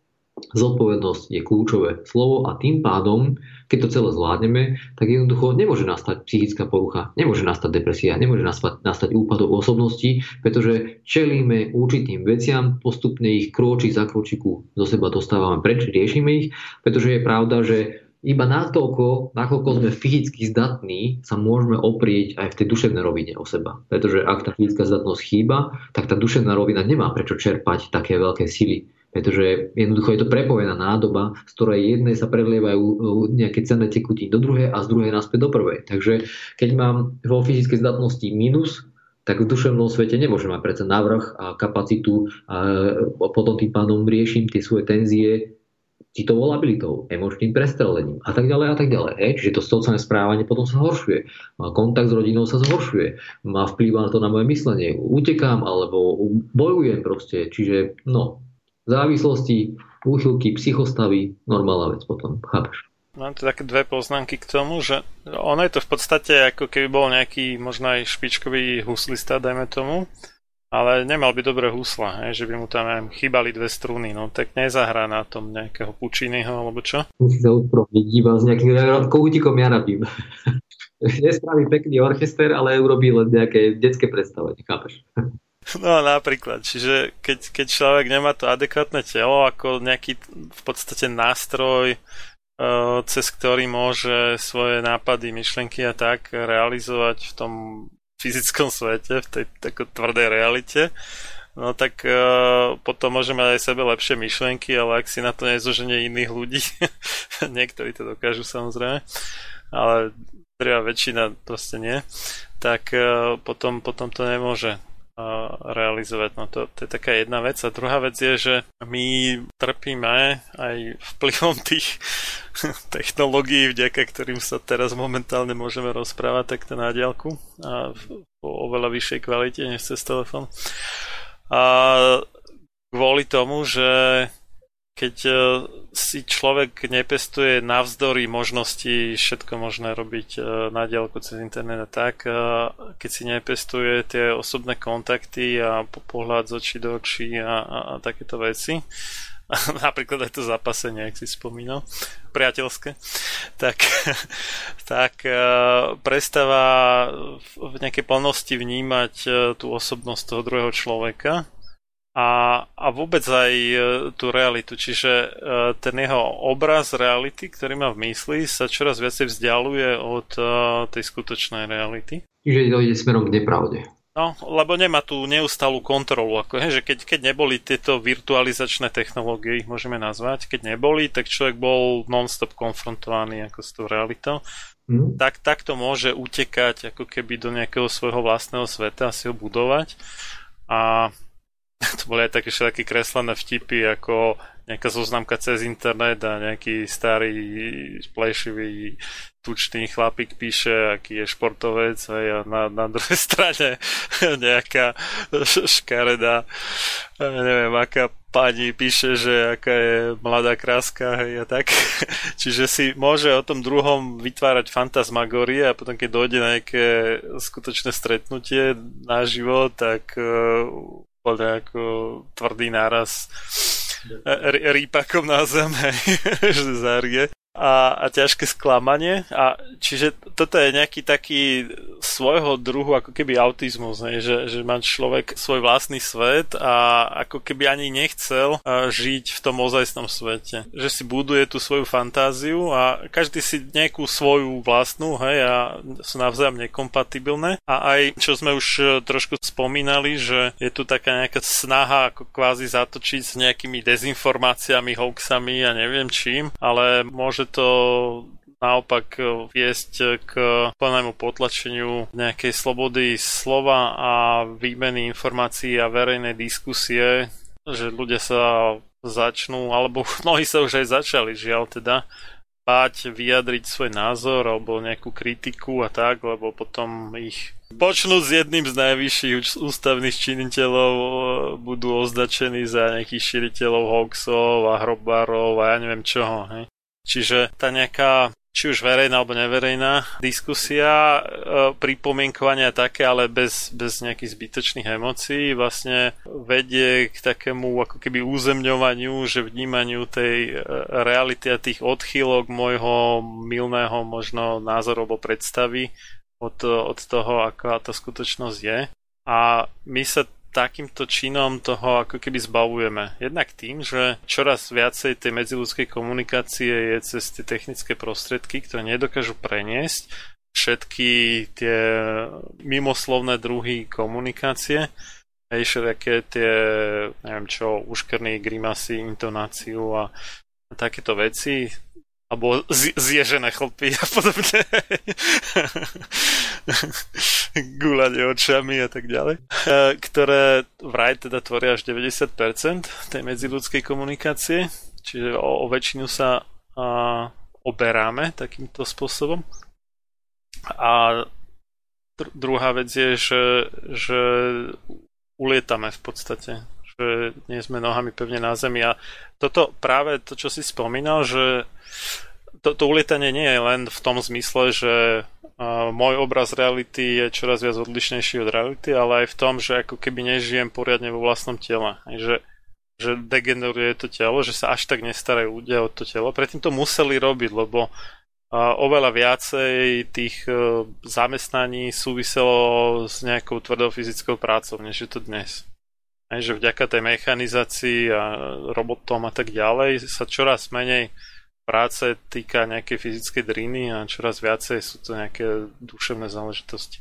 Zodpovednosť je kľúčové slovo a tým pádom, keď to celé zvládneme, tak jednoducho nemôže nastať psychická porucha, nemôže nastať depresia, nemôže nastať, nastať úpadok osobnosti, pretože čelíme určitým veciam, postupne ich kročí za kročiku zo seba dostávame preč, riešime ich, pretože je pravda, že iba natoľko, nakoľko sme fyzicky zdatní, sa môžeme oprieť aj v tej duševnej rovine o seba. Pretože ak tá fyzická zdatnosť chýba, tak tá duševná rovina nemá prečo čerpať také veľké sily pretože jednoducho je to prepojená nádoba, z ktorej jednej sa prelievajú uh, nejaké cenné tekutiny do druhej a z druhej naspäť do prvej. Takže keď mám vo fyzickej zdatnosti minus, tak v duševnom svete nemôžem mať predsa navrh a kapacitu a potom tým pánom riešim tie svoje tenzie citovou labilitou, emočným prestrelením a tak ďalej a tak ďalej. Hej. Čiže to sociálne správanie potom sa zhoršuje. Kontakt s rodinou sa zhoršuje. Má vplyv na to na moje myslenie. Utekám alebo bojujem proste. Čiže no, závislosti, úchylky, psychostavy, normálna vec potom, chápeš? Mám tu také dve poznámky k tomu, že ono je to v podstate ako keby bol nejaký možno aj špičkový huslista, dajme tomu, ale nemal by dobré husla, hej, že by mu tam aj chýbali dve struny, no tak nezahrá na tom nejakého Pučínyho alebo čo? Musí sa usproviť iba s nejakým kohutikom ja napím. Nespraví pekný orchester, ale urobí len nejaké detské predstavenie, chápeš? No napríklad, čiže keď, keď človek nemá to adekvátne telo ako nejaký v podstate nástroj, uh, cez ktorý môže svoje nápady, myšlenky a tak realizovať v tom fyzickom svete, v tej tako tvrdej realite, no tak uh, potom môže mať aj sebe lepšie myšlenky, ale ak si na to nezoženie iných ľudí, niektorí to dokážu samozrejme, ale treba väčšina proste nie, tak uh, potom, potom to nemôže realizovať. No to, to je taká jedna vec. A druhá vec je, že my trpíme aj vplyvom tých technológií, vďaka ktorým sa teraz momentálne môžeme rozprávať takto na diálku a po oveľa vyššej kvalite než cez telefón. A kvôli tomu, že keď e, si človek nepestuje navzdory možnosti všetko možné robiť e, na diálku cez internet a tak, e, keď si nepestuje tie osobné kontakty a pohľad z očí do očí a, a, a takéto veci, napríklad aj to zapasenie, ak si spomínal, priateľské, tak, tak prestáva v nejakej plnosti vnímať tú osobnosť toho druhého človeka a, a vôbec aj e, tú realitu. Čiže e, ten jeho obraz reality, ktorý má v mysli, sa čoraz viacej vzdialuje od e, tej skutočnej reality. Čiže to ide smerom k nepravde. No, lebo nemá tú neustalú kontrolu. Ako, he, že keď, keď neboli tieto virtualizačné technológie, ich môžeme nazvať, keď neboli, tak človek bol non-stop konfrontovaný ako s tou realitou. Mm. Tak, tak to môže utekať ako keby do nejakého svojho vlastného sveta a si ho budovať. A to boli aj také všetky kreslené vtipy, ako nejaká zoznamka cez internet a nejaký starý splešivý tučný chlapík píše, aký je športovec a na, na druhej strane nejaká škaredá neviem, aká pani píše, že aká je mladá kráska hej, a tak. Čiže si môže o tom druhom vytvárať fantasmagorie a potom keď dojde na nejaké skutočné stretnutie naživo, tak úplne ako tvrdý náraz rýpakom na zem, že zárie a, a ťažké sklamanie. A čiže toto je nejaký taký svojho druhu ako keby autizmus, ne? Že, že má človek svoj vlastný svet a ako keby ani nechcel žiť v tom ozajstnom svete. Že si buduje tú svoju fantáziu a každý si nejakú svoju vlastnú, hej, a sú navzájom nekompatibilné. A aj, čo sme už e, trošku spomínali, že je tu taká nejaká snaha ako kvázi zatočiť s nejakými dezinformáciami, hoaxami a neviem čím, ale môže to naopak viesť k plnému potlačeniu nejakej slobody slova a výmeny informácií a verejnej diskusie, že ľudia sa začnú, alebo mnohí sa už aj začali, žiaľ teda, báť vyjadriť svoj názor alebo nejakú kritiku a tak, lebo potom ich počnú s jedným z najvyšších ústavných činiteľov budú označení za nejakých širiteľov hoaxov a hrobárov a ja neviem čoho. Hej. Čiže tá nejaká či už verejná alebo neverejná diskusia, e, pripomienkovania také, ale bez, bez nejakých zbytočných emócií vlastne vedie k takému ako keby územňovaniu, že vnímaniu tej e, reality a tých odchýlok môjho milného možno názoru alebo predstavy od, od toho, aká tá skutočnosť je. A my sa takýmto činom toho ako keby zbavujeme. Jednak tým, že čoraz viacej tej medziludskej komunikácie je cez tie technické prostriedky, ktoré nedokážu preniesť všetky tie mimoslovné druhy komunikácie, aj všetké tie, neviem čo, uškrný, grimasy, intonáciu a takéto veci, alebo zježené chlpy a podobne. Gulanie očami a tak ďalej. E, ktoré vraj teda tvoria až 90% tej medziludskej komunikácie. Čiže o, o väčšinu sa a, oberáme takýmto spôsobom. A dr- druhá vec je, že, že ulietame v podstate že nie sme nohami pevne na zemi. A toto práve to, čo si spomínal, že to, to ulietanie nie je len v tom zmysle, že uh, môj obraz reality je čoraz viac odlišnejší od reality, ale aj v tom, že ako keby nežijem poriadne vo vlastnom tele. Že, že degeneruje to telo, že sa až tak nestarajú ľudia o to telo. Predtým to museli robiť, lebo uh, oveľa viacej tých uh, zamestnaní súviselo s nejakou tvrdou fyzickou prácou, než je to dnes. Aj, že vďaka tej mechanizácii a robotom a tak ďalej sa čoraz menej práce týka nejakej fyzickej driny a čoraz viacej sú to nejaké duševné záležitosti.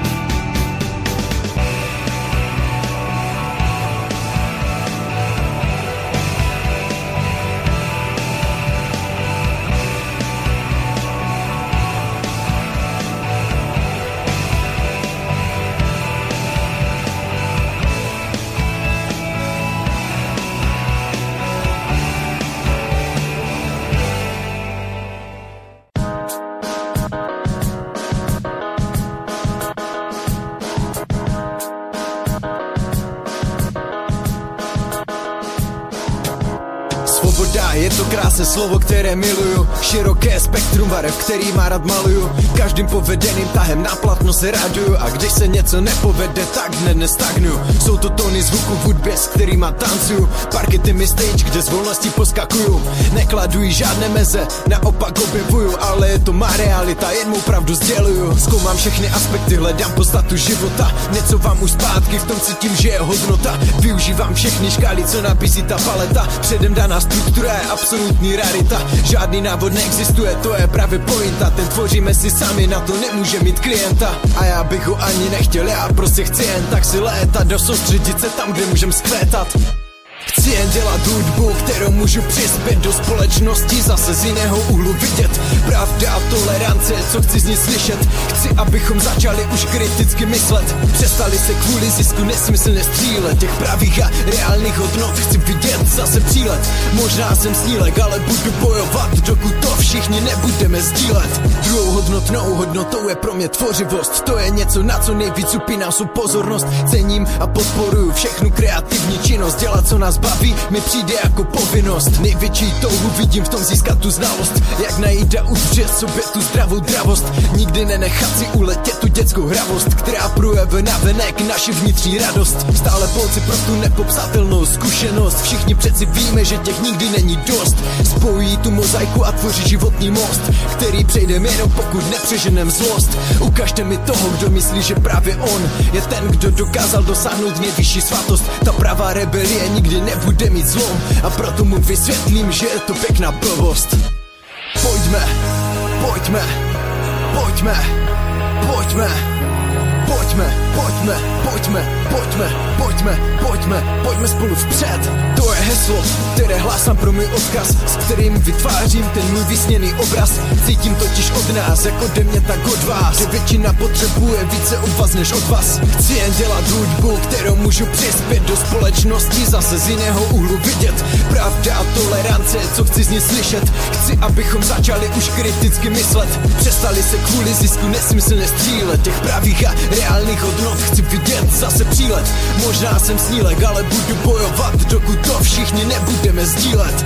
Slovo, které miluju Široké spektrum barev, který má rád maluju. Každým povedeným tahem na platno se A když se něco nepovede, tak dne nestagnuju. Jsou to tóny zvuku v hudbě, s kterýma tancuju. Parkety mi stage, kde z volnosti poskakuju. Nekladují žádné meze, naopak objevuju. Ale je to má realita, jen mou pravdu sděluju. Zkoumám všechny aspekty, hledám podstatu života. Něco vám už zpátky, v tom cítím, že je hodnota. Využívám všechny škály, co nabízí ta paleta. Předem daná struktura je absolutní rarita. Žádný návod neexistuje, to je právě pointa. Ten tvoříme si sami, na to nemůže mít klienta. A já bych ho ani nechtěl, já prostě chci jen tak si létat. Do soustředit se tam, kde můžem skvétat. Chci jen dělat hudbu, kterou můžu přispět do společnosti Zase z jiného úhlu vidět. Pravda a tolerance, co chci z ní slyšet. Chci, abychom začali už kriticky myslet. Přestali se kvůli zisku nesmyslně střílet Těch pravých a reálných hodnot chci vidět zase přílet Možná jsem snílek, ale budu bojovat Dokud to všichni nebudeme sdílet. Druhou hodnotnou hodnotou je pro mě tvořivost. To je něco, na co nejvíc upínám svou pozornost. Cením a podporuju všechnu kreativní činnost. Dělat, co nás baví, mi přijde jako povinnost. Největší touhu vidím v tom získat tu znalost. Jak najít a udržet sobě tu zdravou dravost. Nikdy nenechat si uletět tu dětskou hravost Která projeve na venek naši vnitřní radost. Stále polci pro tu nepopsatelnou zkušenost. Všichni přeci víme, že těch nikdy není dost Spojí tu mozaiku a tvoří život životní most, který přejdem jenom pokud nepřeženem zlost. Ukažte mi toho, kdo myslí, že právě on je ten, kdo dokázal dosáhnout nejvyšší svatost. Ta pravá rebelie nikdy nebude mít zlom a proto mu vysvětlím, že je to pěkná blbost. Pojďme, pojďme, pojďme, pojďme. Pojďme, pojďme, pojďme, pojďme, pojďme, pojďme, pojďme spolu vpřed. To je heslo, které hlásám pro můj odkaz, s kterým vytvářím ten můj vysněný obraz. Cítím totiž od nás, jako ode mě, tak od vás, že většina potřebuje více od vás než od vás. Chci jen dělat hudbu, kterou můžu přispět do společnosti, zase z jiného úhlu vidět. Pravda a tolerance, co chci z ní slyšet. Chci, abychom začali už kriticky myslet. Přestali se kvůli zisku nesmyslně střílet těch pravých a reálnych hodnot chci vidět zase přílet. Možná jsem snílek, ale budu bojovat, dokud to všichni nebudeme sdílet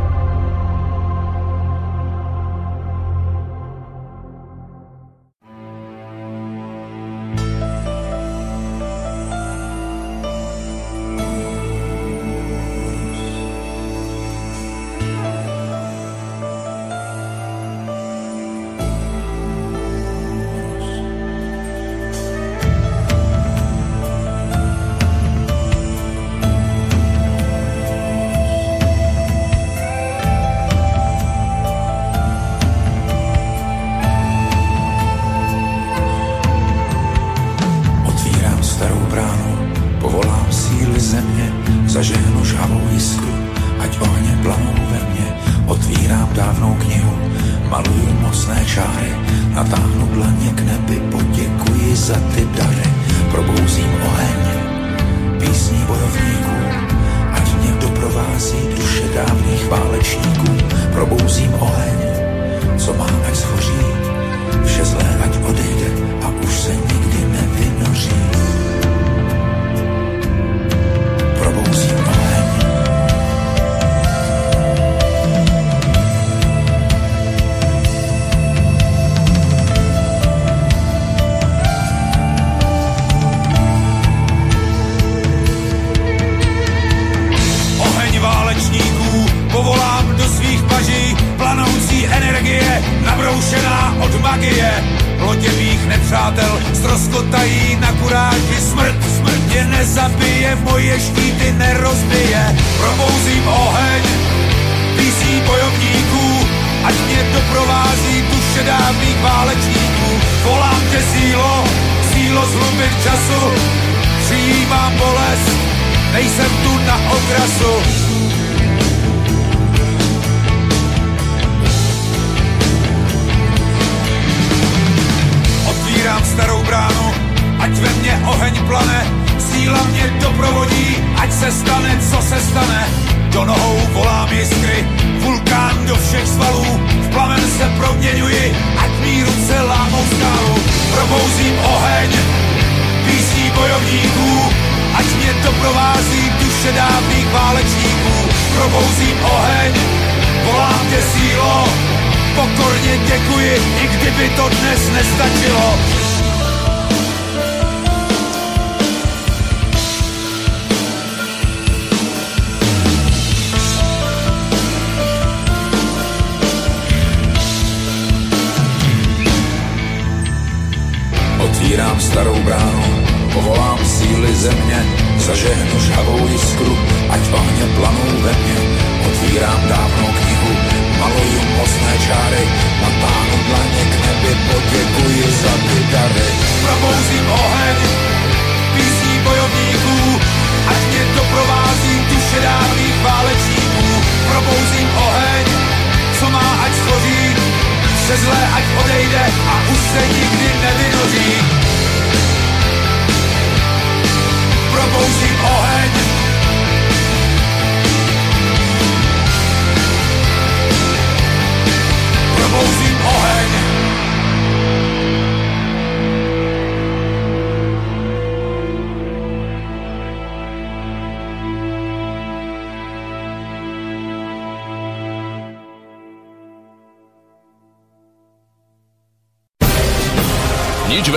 Zažehnu žhavou jiskru, ať ohně planou ve mně. Otvírám dávnou knihu, maluju mocné čáry, natáhnu dlaně k nebi, poděkuji za ty dary. Probouzím oheň, písní bojovníků, ať mě doprovází duše dávných válečníků. Probouzím oheň, co má ať schoří, vše zlé ať odejde a už se nikdy nevynoří. Od magie. Lodě mých nepřátel stroskotají je nezabije, moje štíty nerozbije. Probouzím oheň, písí bojovníků, ať mě doprovází duše dávných válečníků. Volám tě sílo, sílo z času, přijímám bolest, nejsem tu na okrasu. Starou bránu, ať ve mně oheň plane, síla mě doprovodí, ať se stane, co se stane. Do nohou volám jiskry, vulkán do všech svalů, v plamen se proměňuji, ať mý ruce lámou skálu. Probouzím oheň, písní bojovníků, ať mě doprovází duše dávných válečníků. Probouzím oheň, volám tě sílo, pokorně děkuji, i kdyby to dnes nestačilo. Starou bránu, povolám síly země, zažehnu žhavou jiskru, ať ohně planou ve mně. Otvírám dávnou knihu, maluju mocné čáry, natáhnu dlaně k nebi, poděkuji za ty dary. Probouzím oheň, písní bojovníků, ať mě doprovází duše dávných válečníků. Probouzím oheň, co má ať schoří, vše zlé ať odejde a už se nikdy nevynoří. Probouzím oheň,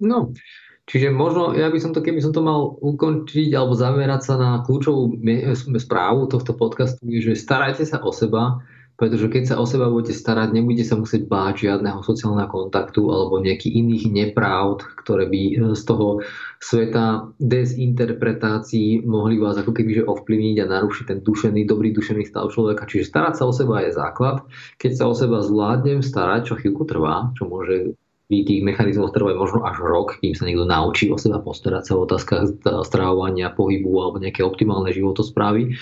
No, čiže možno, ja by som to, keby som to mal ukončiť alebo zamerať sa na kľúčovú správu tohto podcastu, je, že starajte sa o seba, pretože keď sa o seba budete starať, nebudete sa musieť báť žiadneho sociálneho kontaktu alebo nejakých iných nepravd, ktoré by e, z toho sveta dezinterpretácií mohli vás ako keby že ovplyvniť a narušiť ten dušený, dobrý dušený stav človeka. Čiže starať sa o seba je základ. Keď sa o seba zvládnem starať, čo chvíľku trvá, čo môže tých mechanizmov trvajú možno až rok, kým sa niekto naučí o seba postarať sa o otázkach stravovania, pohybu alebo nejaké optimálne životosprávy,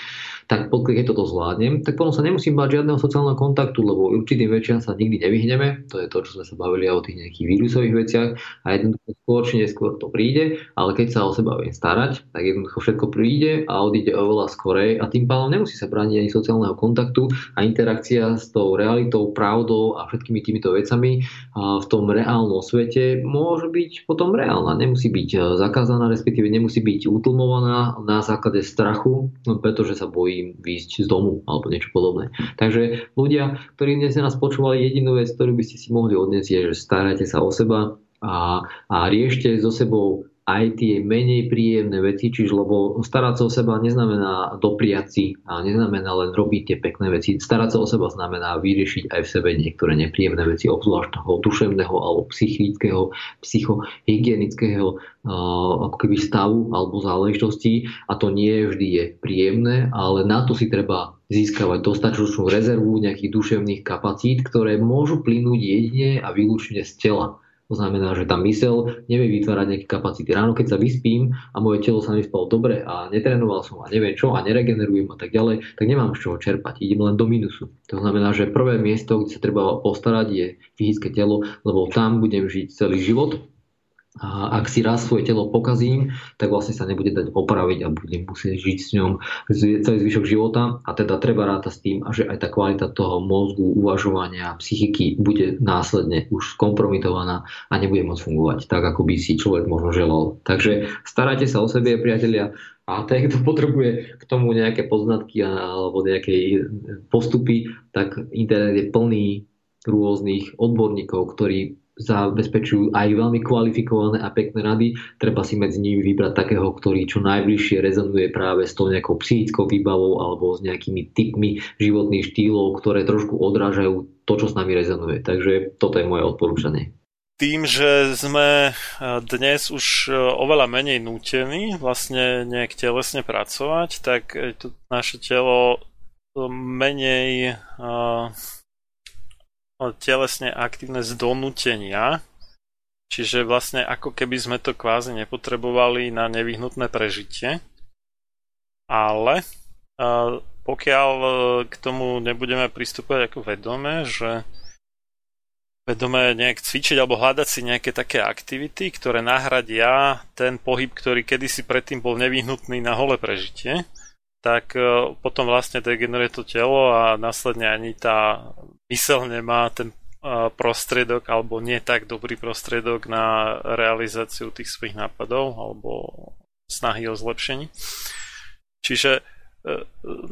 tak keď toto zvládnem, tak potom sa nemusím bať žiadneho sociálneho kontaktu, lebo určitým väčšiam sa nikdy nevyhneme. To je to, čo sme sa bavili o tých nejakých vírusových veciach a jednoducho skôr či neskôr to príde, ale keď sa o seba viem starať, tak jednoducho všetko príde a odíde oveľa skorej a tým pádom nemusí sa brániť ani sociálneho kontaktu a interakcia s tou realitou, pravdou a všetkými týmito vecami v tom reálnom svete môže byť potom reálna. Nemusí byť e, zakázaná, respektíve nemusí byť utlmovaná na základe strachu, pretože sa bojí im výjsť z domu alebo niečo podobné. Takže ľudia, ktorí dnes nás počúvali, jedinú vec, ktorú by ste si mohli odniesť, je, že starajte sa o seba a, a riešte so sebou aj tie menej príjemné veci, čiže lebo starať sa o seba neznamená dopriať si a neznamená len robiť tie pekné veci. Starať sa o seba znamená vyriešiť aj v sebe niektoré nepríjemné veci, obzvlášť toho duševného alebo psychického, psychohygienického ako keby stavu alebo záležitosti a to nie vždy je príjemné, ale na to si treba získavať dostatočnú rezervu nejakých duševných kapacít, ktoré môžu plynúť jedine a výlučne z tela to znamená, že tá mysel nevie vytvárať nejaké kapacity. Ráno, keď sa vyspím a moje telo sa vyspalo dobre a netrénoval som a neviem čo a neregenerujem a tak ďalej, tak nemám z čoho čerpať. Idem len do minusu. To znamená, že prvé miesto, kde sa treba postarať, je fyzické telo, lebo tam budem žiť celý život a ak si raz svoje telo pokazím, tak vlastne sa nebude dať opraviť a budem musieť žiť s ňom celý zvyšok života a teda treba rátať s tým, že aj tá kvalita toho mozgu, uvažovania, psychiky bude následne už kompromitovaná a nebude môcť fungovať tak, ako by si človek možno želal. Takže starajte sa o sebe, priatelia, a ten, kto potrebuje k tomu nejaké poznatky alebo nejaké postupy, tak internet je plný rôznych odborníkov, ktorí zabezpečujú aj veľmi kvalifikované a pekné rady. Treba si medzi nimi vybrať takého, ktorý čo najbližšie rezonuje práve s tou nejakou psychickou výbavou alebo s nejakými typmi životných štýlov, ktoré trošku odrážajú to, čo s nami rezonuje. Takže toto je moje odporúčanie. Tým, že sme dnes už oveľa menej nútení vlastne nejak telesne pracovať, tak to naše telo menej telesne aktívne z donútenia, čiže vlastne ako keby sme to kvázi nepotrebovali na nevyhnutné prežitie. Ale pokiaľ e, k tomu nebudeme pristúpať ako vedome, že vedome nejak cvičiť alebo hľadať si nejaké také aktivity, ktoré nahradia ten pohyb, ktorý kedysi predtým bol nevyhnutný na holé prežitie, tak e, potom vlastne degeneruje to telo a následne ani tá mysel nemá ten prostriedok alebo nie tak dobrý prostriedok na realizáciu tých svojich nápadov alebo snahy o zlepšení. Čiže e,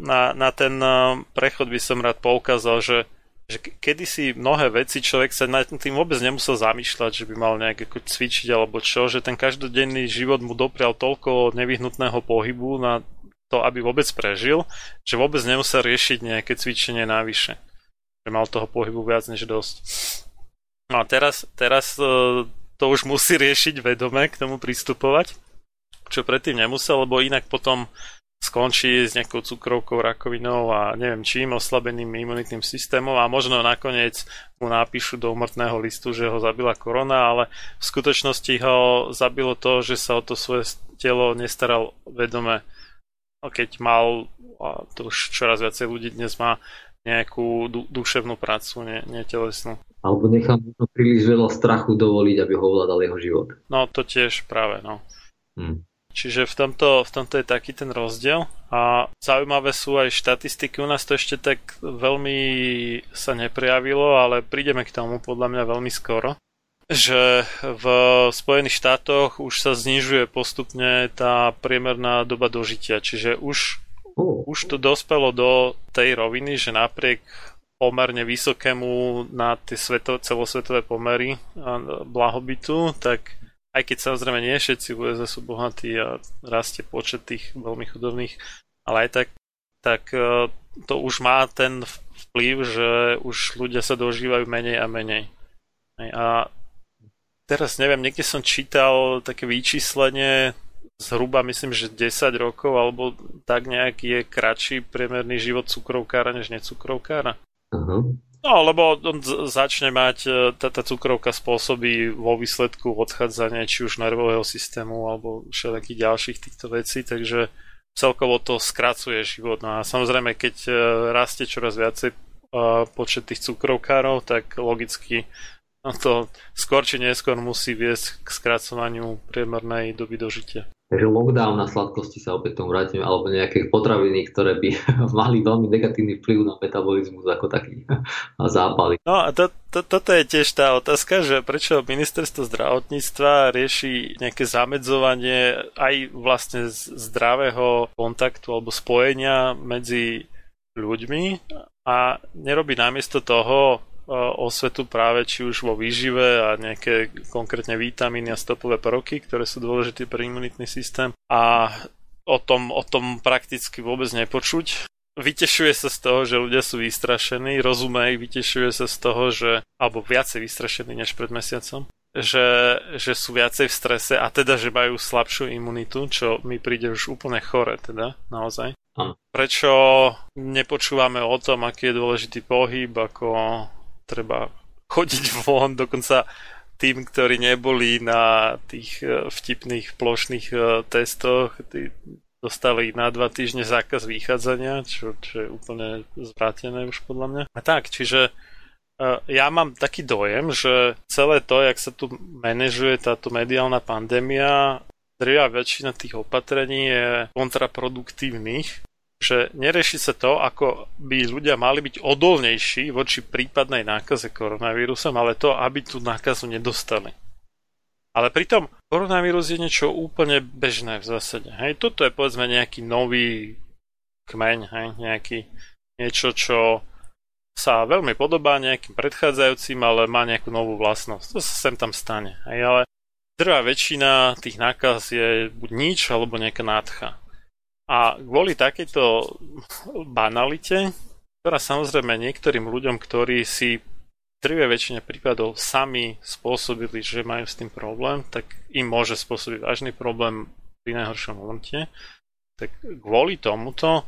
na, na ten e, prechod by som rád poukázal, že, že kedysi mnohé veci človek sa nad tým vôbec nemusel zamýšľať, že by mal nejak ako cvičiť alebo čo, že ten každodenný život mu doprial toľko nevyhnutného pohybu na to, aby vôbec prežil, že vôbec nemusel riešiť nejaké cvičenie návyše že mal toho pohybu viac než dosť. No a teraz, teraz e, to už musí riešiť vedome k tomu pristupovať, čo predtým nemusel, lebo inak potom skončí s nejakou cukrovkou, rakovinou a neviem čím, oslabeným imunitným systémom a možno nakoniec mu napíšu do umrtného listu, že ho zabila korona, ale v skutočnosti ho zabilo to, že sa o to svoje telo nestaral vedome. Keď mal, a to už čoraz viacej ľudí dnes má nejakú du- duševnú prácu, nie, nie telesnú. Alebo nechám možno príliš veľa strachu dovoliť, aby ho ovládal jeho život. No to tiež práve, no. Hmm. Čiže v tomto, v tomto je taký ten rozdiel a zaujímavé sú aj štatistiky. U nás to ešte tak veľmi sa neprejavilo, ale prídeme k tomu podľa mňa veľmi skoro že v Spojených štátoch už sa znižuje postupne tá priemerná doba dožitia, čiže už, už to dospelo do tej roviny, že napriek pomerne vysokému na tie sveto, celosvetové pomery blahobytu, tak aj keď samozrejme nie všetci v USA sú bohatí a rastie počet tých veľmi chudobných, ale aj tak, tak e, to už má ten vplyv, že už ľudia sa dožívajú menej a menej. A teraz neviem, niekde som čítal také vyčíslenie, zhruba myslím, že 10 rokov alebo tak nejak je kratší priemerný život cukrovkára než necukrovkára. Uh-huh. No, lebo on začne mať, e, tá, tá cukrovka spôsobí vo výsledku odchádzanie či už nervového systému alebo všetkých ďalších týchto vecí, takže celkovo to skracuje život. No a samozrejme, keď e, rastie čoraz viacej e, počet tých cukrovkárov, tak logicky no to skôr či neskôr musí viesť k skracovaniu priemernej doby dožitia. Takže lockdown na sladkosti sa opäť tomu vrátime, alebo nejaké potraviny, ktoré by mali veľmi negatívny vplyv na metabolizmus ako taký a zápaly. No a to, to, toto je tiež tá otázka, že prečo ministerstvo zdravotníctva rieši nejaké zamedzovanie aj vlastne zdravého kontaktu alebo spojenia medzi ľuďmi a nerobí namiesto toho osvetu práve či už vo výžive a nejaké konkrétne vitamíny a stopové prvky, ktoré sú dôležité pre imunitný systém a o tom, o tom prakticky vôbec nepočuť. Vytešuje sa z toho, že ľudia sú vystrašení, rozumej, vytešuje sa z toho, že, alebo viacej vystrašení než pred mesiacom, že, že sú viacej v strese a teda, že majú slabšiu imunitu, čo mi príde už úplne chore, teda, naozaj. Prečo nepočúvame o tom, aký je dôležitý pohyb, ako treba chodiť von, dokonca tým, ktorí neboli na tých e, vtipných plošných e, testoch, tí dostali na dva týždne zákaz vychádzania, čo, čo je úplne zvrátené už podľa mňa. A tak, čiže e, ja mám taký dojem, že celé to, jak sa tu manažuje táto mediálna pandémia, drvia väčšina tých opatrení je kontraproduktívnych že nereši sa to, ako by ľudia mali byť odolnejší voči prípadnej nákaze koronavírusom, ale to, aby tú nákazu nedostali. Ale pritom koronavírus je niečo úplne bežné v zásade. Hej, toto je povedzme nejaký nový kmeň, hej, nejaký niečo, čo sa veľmi podobá nejakým predchádzajúcim, ale má nejakú novú vlastnosť. To sa sem tam stane. Hej, ale drvá väčšina tých nákaz je buď nič, alebo nejaká nádcha. A kvôli takejto banalite, ktorá samozrejme niektorým ľuďom, ktorí si v väčšine prípadov sami spôsobili, že majú s tým problém, tak im môže spôsobiť vážny problém pri najhoršom momente. Tak kvôli tomuto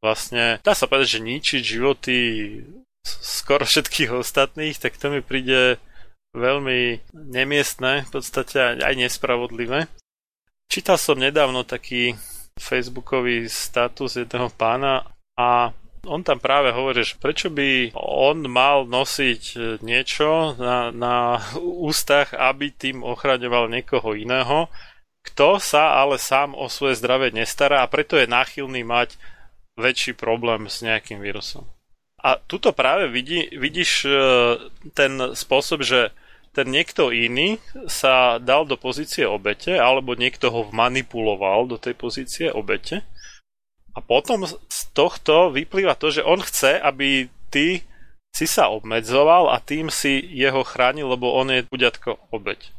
vlastne dá sa povedať, že ničiť životy skoro všetkých ostatných, tak to mi príde veľmi nemiestné, v podstate aj nespravodlivé. Čítal som nedávno taký facebookový status jedného pána a on tam práve hovorí, že prečo by on mal nosiť niečo na, na ústach, aby tým ochraňoval niekoho iného, kto sa ale sám o svoje zdravie nestará a preto je náchylný mať väčší problém s nejakým vírusom. A tuto práve vidí, vidíš e, ten spôsob, že ten niekto iný sa dal do pozície obete, alebo niekto ho manipuloval do tej pozície obete. A potom z tohto vyplýva to, že on chce, aby ty si sa obmedzoval a tým si jeho chránil, lebo on je buďatko obeť.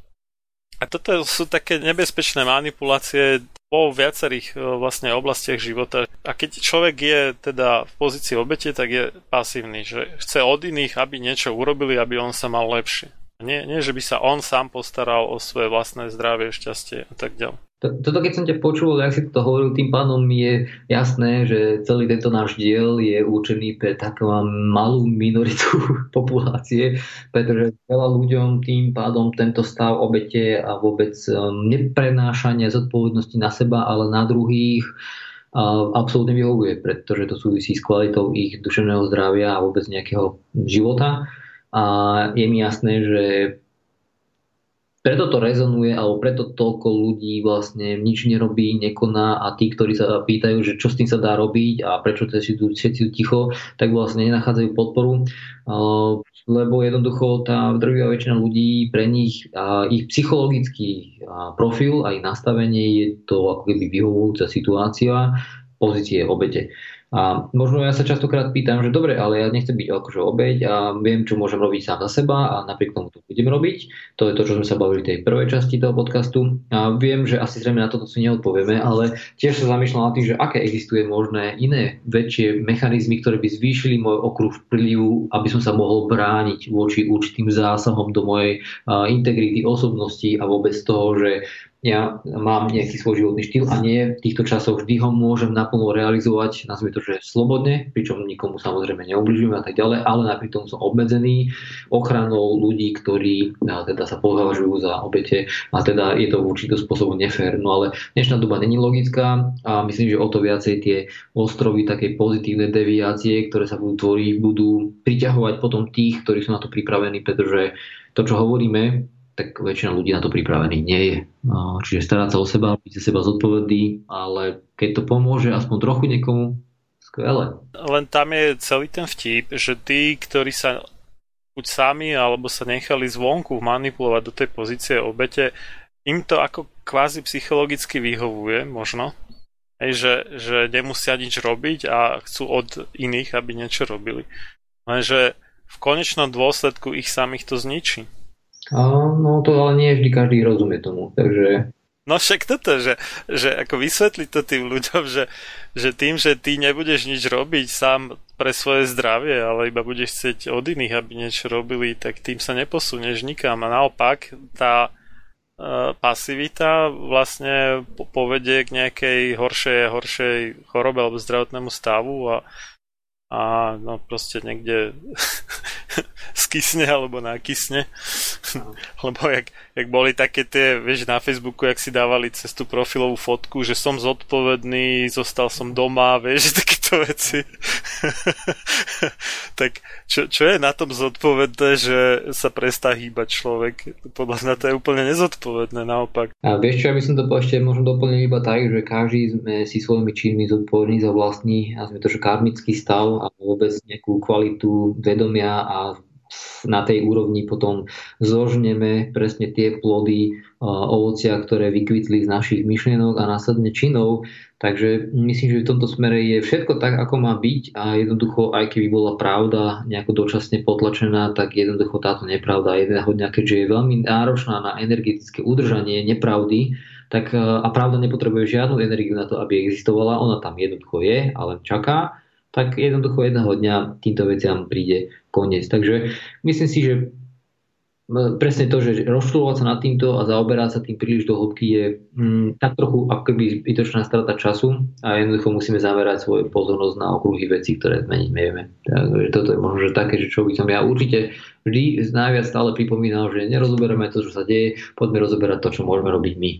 A toto sú také nebezpečné manipulácie vo viacerých e, vlastne oblastiach života. A keď človek je teda v pozícii obete, tak je pasívny, že chce od iných, aby niečo urobili, aby on sa mal lepšie. Nie, nie, že by sa on sám postaral o svoje vlastné zdravie, šťastie a tak ďalej. Toto keď som ťa počul, ak si to hovoril, tým pánom je jasné, že celý tento náš diel je určený pre takú malú minoritu populácie, pretože veľa ľuďom tým pádom tento stav obete a vôbec um, neprenášanie zodpovednosti na seba, ale na druhých absolútne vyhovuje, pretože to súvisí s kvalitou ich duševného zdravia a vôbec nejakého života. A je mi jasné, že preto to rezonuje, alebo preto toľko ľudí vlastne nič nerobí, nekoná a tí, ktorí sa pýtajú, že čo s tým sa dá robiť a prečo tu všetci ticho, tak vlastne nenachádzajú podporu, lebo jednoducho tá drvivá väčšina ľudí, pre nich a ich psychologický profil a ich nastavenie je to ako keby vyhovujúca situácia pozície obete. A možno ja sa častokrát pýtam, že dobre, ale ja nechcem byť akože obeď a viem, čo môžem robiť sám za seba a napriek tomu to budem robiť. To je to, čo sme sa bavili v tej prvej časti toho podcastu. A viem, že asi zrejme na toto si neodpovieme, ale tiež sa zamýšľam nad tým, že aké existuje možné iné väčšie mechanizmy, ktoré by zvýšili môj okruh vplyvu, aby som sa mohol brániť voči určitým zásahom do mojej integrity osobnosti a vôbec toho, že ja mám nejaký svoj životný štýl a nie v týchto časoch vždy ho môžem naplno realizovať, nazvime to, že slobodne, pričom nikomu samozrejme neubližujem a tak ďalej, ale napriek tomu som obmedzený ochranou ľudí, ktorí teda sa považujú za obete a teda je to v určitom spôsobu nefér. No ale dnešná doba není logická a myslím, že o to viacej tie ostrovy takej pozitívnej deviácie, ktoré sa budú tvoriť, budú priťahovať potom tých, ktorí sú na to pripravení, pretože to, čo hovoríme, tak väčšina ľudí na to pripravených nie je. Čiže starať sa o seba, byť za seba zodpovedný, ale keď to pomôže aspoň trochu niekomu, skvelé. Len tam je celý ten vtip, že tí, ktorí sa buď sami, alebo sa nechali zvonku manipulovať do tej pozície obete, im to ako kvázi psychologicky vyhovuje, možno. Hej, že, že nemusia nič robiť a chcú od iných, aby niečo robili. Lenže v konečnom dôsledku ich samých to zničí. A, no to ale nie vždy každý rozumie tomu, takže... No však toto, že, že ako vysvetliť to tým ľuďom, že, že tým, že ty nebudeš nič robiť sám pre svoje zdravie, ale iba budeš chcieť od iných, aby niečo robili, tak tým sa neposunieš nikam. A naopak, tá uh, pasivita vlastne povedie k nejakej horšej, horšej chorobe alebo zdravotnému stavu a, a no proste niekde skysne alebo nakysne. Lebo jak, jak boli také tie, vieš, na Facebooku, jak si dávali cez tú profilovú fotku, že som zodpovedný, zostal som doma, vieš, takéto veci. tak čo, čo je na tom zodpovedné, že sa prestá hýbať človek? Podľa mňa to je úplne nezodpovedné, naopak. A vieš čo, ja by som to ešte možno doplnil iba tak, že každý sme si svojimi činmi zodpovední za vlastný, a sme to, že karmický stav a vôbec nejakú kvalitu vedomia a na tej úrovni potom zožneme presne tie plody ovocia, ktoré vykvitli z našich myšlienok a následne činov. Takže myslím, že v tomto smere je všetko tak, ako má byť a jednoducho, aj keby bola pravda nejako dočasne potlačená, tak jednoducho táto nepravda jedného dňa, keďže je veľmi náročná na energetické udržanie nepravdy, tak a pravda nepotrebuje žiadnu energiu na to, aby existovala, ona tam jednoducho je, ale čaká tak jednoducho jedného dňa týmto veciam príde koniec. Takže myslím si, že presne to, že rozšľovať sa nad týmto a zaoberať sa tým príliš do hĺbky je mm, tak trochu ako keby zbytočná strata času a jednoducho musíme zamerať svoju pozornosť na okruhy veci, ktoré zmeniť nevieme. Takže toto je možno že také, že čo by som ja určite vždy najviac stále pripomínal, že nerozoberáme to, čo sa deje, poďme rozoberať to, čo môžeme robiť my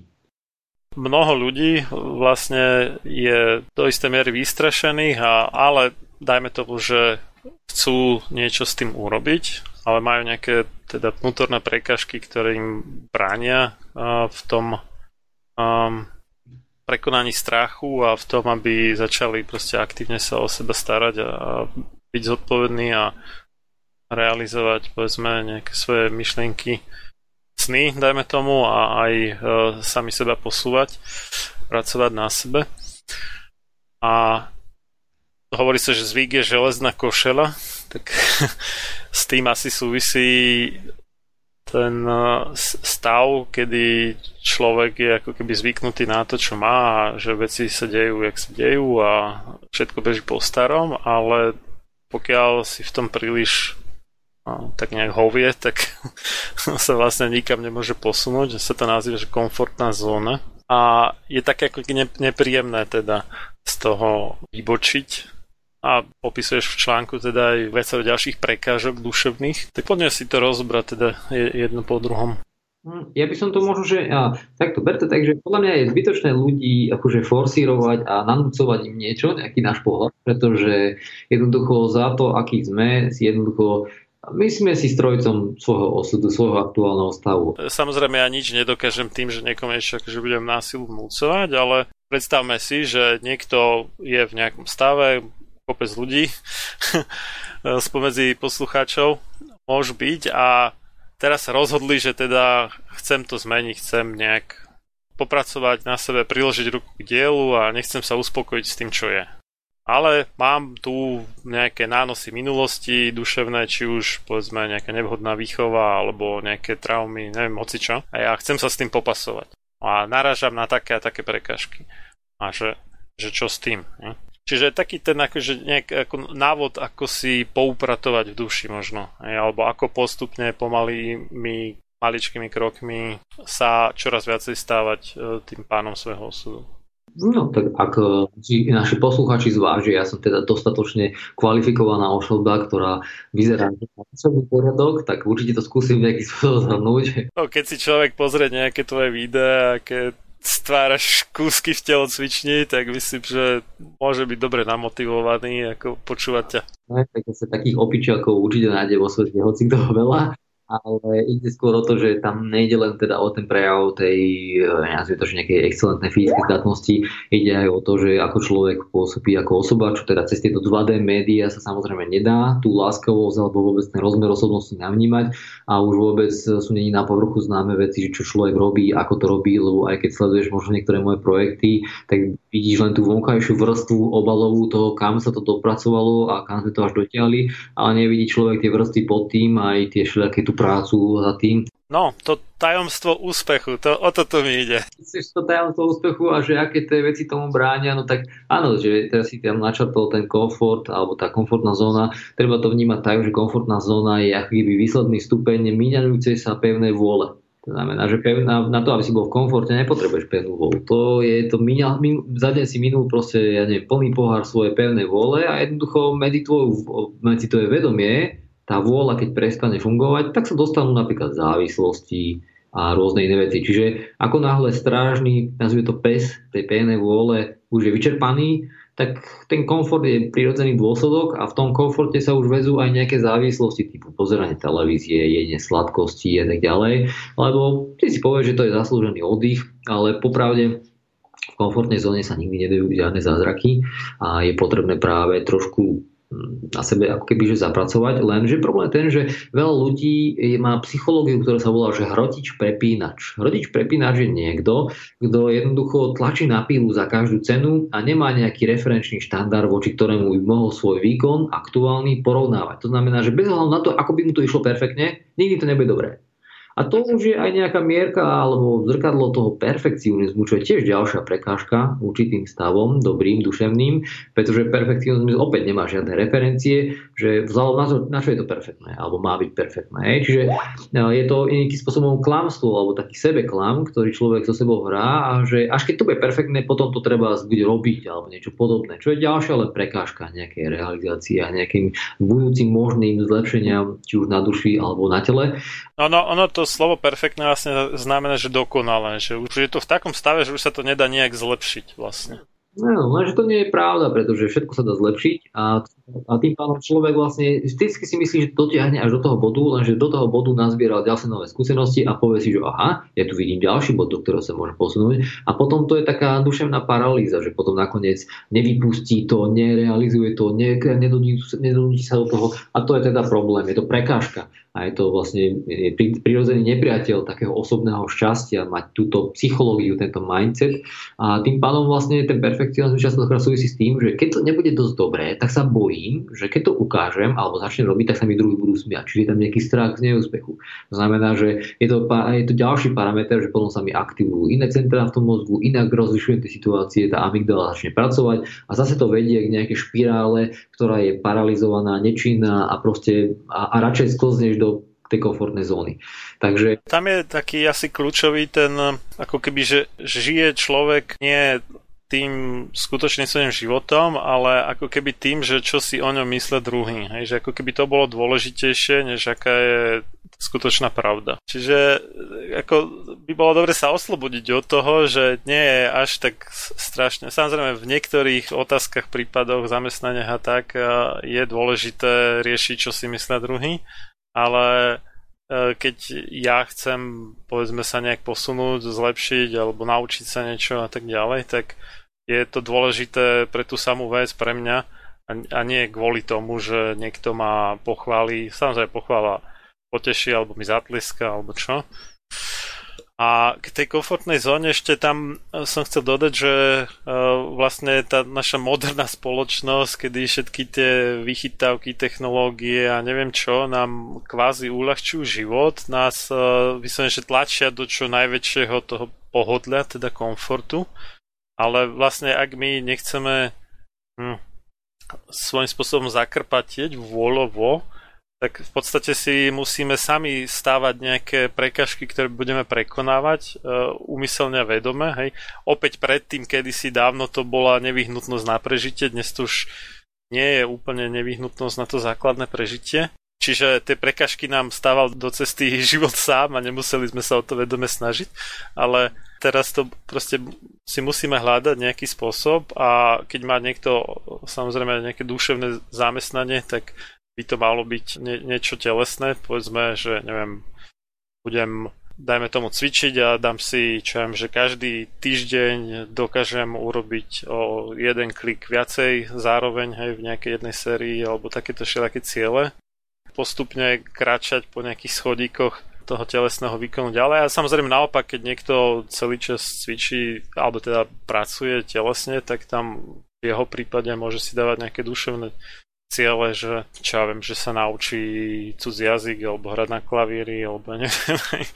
mnoho ľudí vlastne je do isté miery vystrašených, a, ale dajme tomu, že chcú niečo s tým urobiť, ale majú nejaké teda vnútorné prekažky, ktoré im bránia uh, v tom um, prekonaní strachu a v tom, aby začali proste aktívne sa o seba starať a, a byť zodpovední a realizovať povedzme nejaké svoje myšlienky sny, dajme tomu, a aj e, sami seba posúvať, pracovať na sebe. A hovorí sa, že zvyk je železná košela, tak s tým asi súvisí ten e, stav, kedy človek je ako keby zvyknutý na to, čo má a že veci sa dejú, jak sa dejú a všetko beží po starom, ale pokiaľ si v tom príliš tak nejak hovie, tak sa vlastne nikam nemôže posunúť, sa to nazýva, že komfortná zóna. A je také ako nepríjemné teda z toho vybočiť a opisuješ v článku teda aj vecov ďalších prekážok duševných, tak poďme si to rozbrať teda jedno po druhom. Hm, ja by som to možno, že a, takto berte, takže podľa mňa je zbytočné ľudí akože forsírovať a nanúcovať im niečo, nejaký náš pohľad, pretože jednoducho za to, aký sme, si jednoducho Myslíme si strojcom svojho osudu, svojho aktuálneho stavu. Samozrejme ja nič nedokážem tým, že niekomu ešte akože budem násilu vnúcovať, ale predstavme si, že niekto je v nejakom stave, kopec ľudí spomedzi poslucháčov môžu byť a teraz sa rozhodli, že teda chcem to zmeniť, chcem nejak popracovať na sebe, priložiť ruku k dielu a nechcem sa uspokojiť s tým, čo je ale mám tu nejaké nánosy minulosti duševné, či už povedzme nejaká nevhodná výchova alebo nejaké traumy, neviem hoci čo. A ja chcem sa s tým popasovať. A narážam na také a také prekažky. A že, že čo s tým? Ne? Čiže taký ten akože nejak, ako návod, ako si poupratovať v duši možno. Ne? Alebo ako postupne pomalými maličkými krokmi sa čoraz viacej stávať e, tým pánom svojho osudu. No tak ak si naši posluchači zvážia, ja som teda dostatočne kvalifikovaná osoba, ktorá vyzerá na osobný poriadok, tak určite to skúsim nejaký spôsob zhrnúť. No, keď si človek pozrie nejaké tvoje videá, aké stváraš kúsky v telocvični, tak myslím, že môže byť dobre namotivovaný ako počúvať ťa. No, tak sa takých opičiakov určite nájde vo svete, hoci kto veľa ale ide skôr o to, že tam nejde len teda o ten prejav tej, ja to, že nejakej excelentnej fyzickej zdatnosti, ide aj o to, že ako človek pôsobí ako osoba, čo teda cez tieto 2D médiá sa samozrejme nedá tú láskavosť alebo vôbec ten rozmer osobnosti navnímať. A už vôbec sú není na povrchu známe veci, čo človek robí, ako to robí, lebo aj keď sleduješ možno niektoré moje projekty, tak vidíš len tú vonkajšiu vrstvu obalovú toho, kam sa to dopracovalo a kam sme to až dotiahli, ale nevidí človek tie vrstvy pod tým aj tie všelijaké tu prácu za tým. No, to tajomstvo úspechu, to, o toto mi ide. Chceš to tajomstvo úspechu a že aké tie veci tomu bránia, no tak áno, že teraz si tam načrtol ten komfort alebo tá komfortná zóna, treba to vnímať tak, že komfortná zóna je akýby výsledný stupeň míňajúcej sa pevnej vôle. To znamená, že pevná, na to, aby si bol v komforte, nepotrebuješ pevnú vôľu. To je to, minia, min, za deň si minul proste, ja neviem, plný pohár svojej pevnej vôle a jednoducho medzi, tvoju, medzi tvoje vedomie tá vôľa, keď prestane fungovať, tak sa dostanú napríklad závislosti a rôzne iné veci. Čiže ako náhle strážny, nazvime to pes tej pevnej vôle, už je vyčerpaný, tak ten komfort je prirodzený dôsledok a v tom komforte sa už vezú aj nejaké závislosti typu pozeranie televízie, jedenie sladkosti a tak ďalej. Lebo ty si povieš, že to je zaslúžený oddych, ale popravde v komfortnej zóne sa nikdy nedajú žiadne zázraky a je potrebné práve trošku na sebe ako keby že zapracovať, lenže problém je ten, že veľa ľudí má psychológiu, ktorá sa volá, že hrotič prepínač. Hrotič prepínač je niekto, kto jednoducho tlačí na pílu za každú cenu a nemá nejaký referenčný štandard, voči ktorému by mohol svoj výkon aktuálny porovnávať. To znamená, že bez hľadu na to, ako by mu to išlo perfektne, nikdy to nebude dobré. A to už je aj nejaká mierka alebo zrkadlo toho perfekcionizmu, čo je tiež ďalšia prekážka určitým stavom, dobrým, duševným, pretože perfekcionizmus opäť nemá žiadne referencie, že vzhľadom na, to, na čo je to perfektné, alebo má byť perfektné. Čiže no, je to nejakým spôsobom klamstvo, alebo taký sebeklam, ktorý človek so sebou hrá a že až keď to bude perfektné, potom to treba bude robiť alebo niečo podobné. Čo je ďalšia ale prekážka nejakej realizácie a nejakým budúcim možným zlepšeniam, či už na duši alebo na tele. Ono, ono to slovo perfektné vlastne znamená, že dokonalé, že už je to v takom stave, že už sa to nedá nejak zlepšiť vlastne. No, lenže to nie je pravda, pretože všetko sa dá zlepšiť a, a tým pádom človek vlastne vždycky si myslí, že dotiahne až do toho bodu, lenže do toho bodu nazbieral ďalšie nové skúsenosti a povie si, že aha, ja tu vidím ďalší bod, do ktorého sa môže posunúť. A potom to je taká duševná paralýza, že potom nakoniec nevypustí to, nerealizuje to, nedodí sa do toho. A to je teda problém, je to prekážka. A je to vlastne prirodzený nepriateľ takého osobného šťastia, mať túto psychológiu, tento mindset. A tým pádom vlastne ten perfekcionizmus častokrát súvisí s tým, že keď to nebude dosť dobré, tak sa bojím, že keď to ukážem alebo začnem robiť, tak sa mi druhý budú smiať. Čiže je tam nejaký strach z neúspechu. To znamená, že je to, je to ďalší parameter, že potom sa mi aktivujú iné centrá v tom mozgu, inak rozlišujem tie situácie, tá amygdala začne pracovať a zase to vedie k nejakej špirále, ktorá je paralizovaná, nečinná a proste a, a radšej sklzneš do tej komfortnej zóny. Takže... Tam je taký asi kľúčový ten, ako keby, že žije človek nie tým skutočným svojím životom, ale ako keby tým, že čo si o ňom mysle druhý. Hej, že ako keby to bolo dôležitejšie, než aká je skutočná pravda. Čiže ako by bolo dobre sa oslobodiť od toho, že nie je až tak strašne. Samozrejme v niektorých otázkach, prípadoch, zamestnania a tak je dôležité riešiť, čo si myslia druhý, ale keď ja chcem povedzme sa nejak posunúť, zlepšiť alebo naučiť sa niečo a tak ďalej, tak je to dôležité pre tú samú vec pre mňa a nie kvôli tomu, že niekto ma pochváli, samozrejme pochvála poteší alebo mi zatliska alebo čo. A k tej komfortnej zóne ešte tam e, som chcel dodať, že uh, vlastne tá naša moderná spoločnosť, kedy všetky tie vychytávky, technológie a neviem čo nám kvázi uľahčujú život, nás uh, vyslovene, že tlačia do čo najväčšieho toho pohodlia, teda komfortu. Ale vlastne ak my nechceme hm, svojím spôsobom zakrpatieť vôľovo, tak v podstate si musíme sami stávať nejaké prekažky, ktoré budeme prekonávať uh, úmyselne a vedome. Hej. Opäť predtým, kedysi dávno to bola nevyhnutnosť na prežitie, dnes to už nie je úplne nevyhnutnosť na to základné prežitie. Čiže tie prekažky nám stával do cesty život sám a nemuseli sme sa o to vedome snažiť, ale teraz to proste si musíme hľadať nejaký spôsob a keď má niekto samozrejme nejaké duševné zamestnanie, tak by to malo byť nie, niečo telesné, povedzme, že neviem, budem dajme tomu cvičiť a dám si, čo viem, že každý týždeň dokážem urobiť o jeden klik viacej zároveň hej, v nejakej jednej sérii alebo takéto všelijaké ciele. Postupne kráčať po nejakých schodíkoch toho telesného výkonu ďalej. A samozrejme naopak, keď niekto celý čas cvičí alebo teda pracuje telesne, tak tam v jeho prípade môže si dávať nejaké duševné ciele, že čo ja viem, že sa naučí cudzí jazyk alebo hrať na klavíri alebo neviem.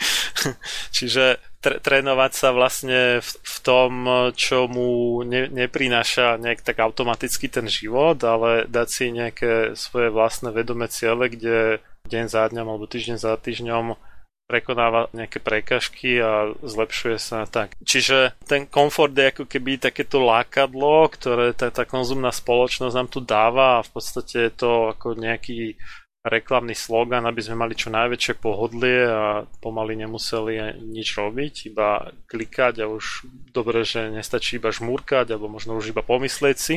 Čiže trénovať sa vlastne v, v tom, čo mu ne- neprináša nejak tak automaticky ten život, ale dať si nejaké svoje vlastné vedomé ciele, kde deň za dňom alebo týždeň za týždňom prekonáva nejaké prekažky a zlepšuje sa tak. Čiže ten komfort je ako keby takéto lákadlo, ktoré tá, tá konzumná spoločnosť nám tu dáva a v podstate je to ako nejaký reklamný slogan, aby sme mali čo najväčšie pohodlie a pomaly nemuseli nič robiť, iba klikať a už dobre, že nestačí iba žmúrkať alebo možno už iba pomyslieť si,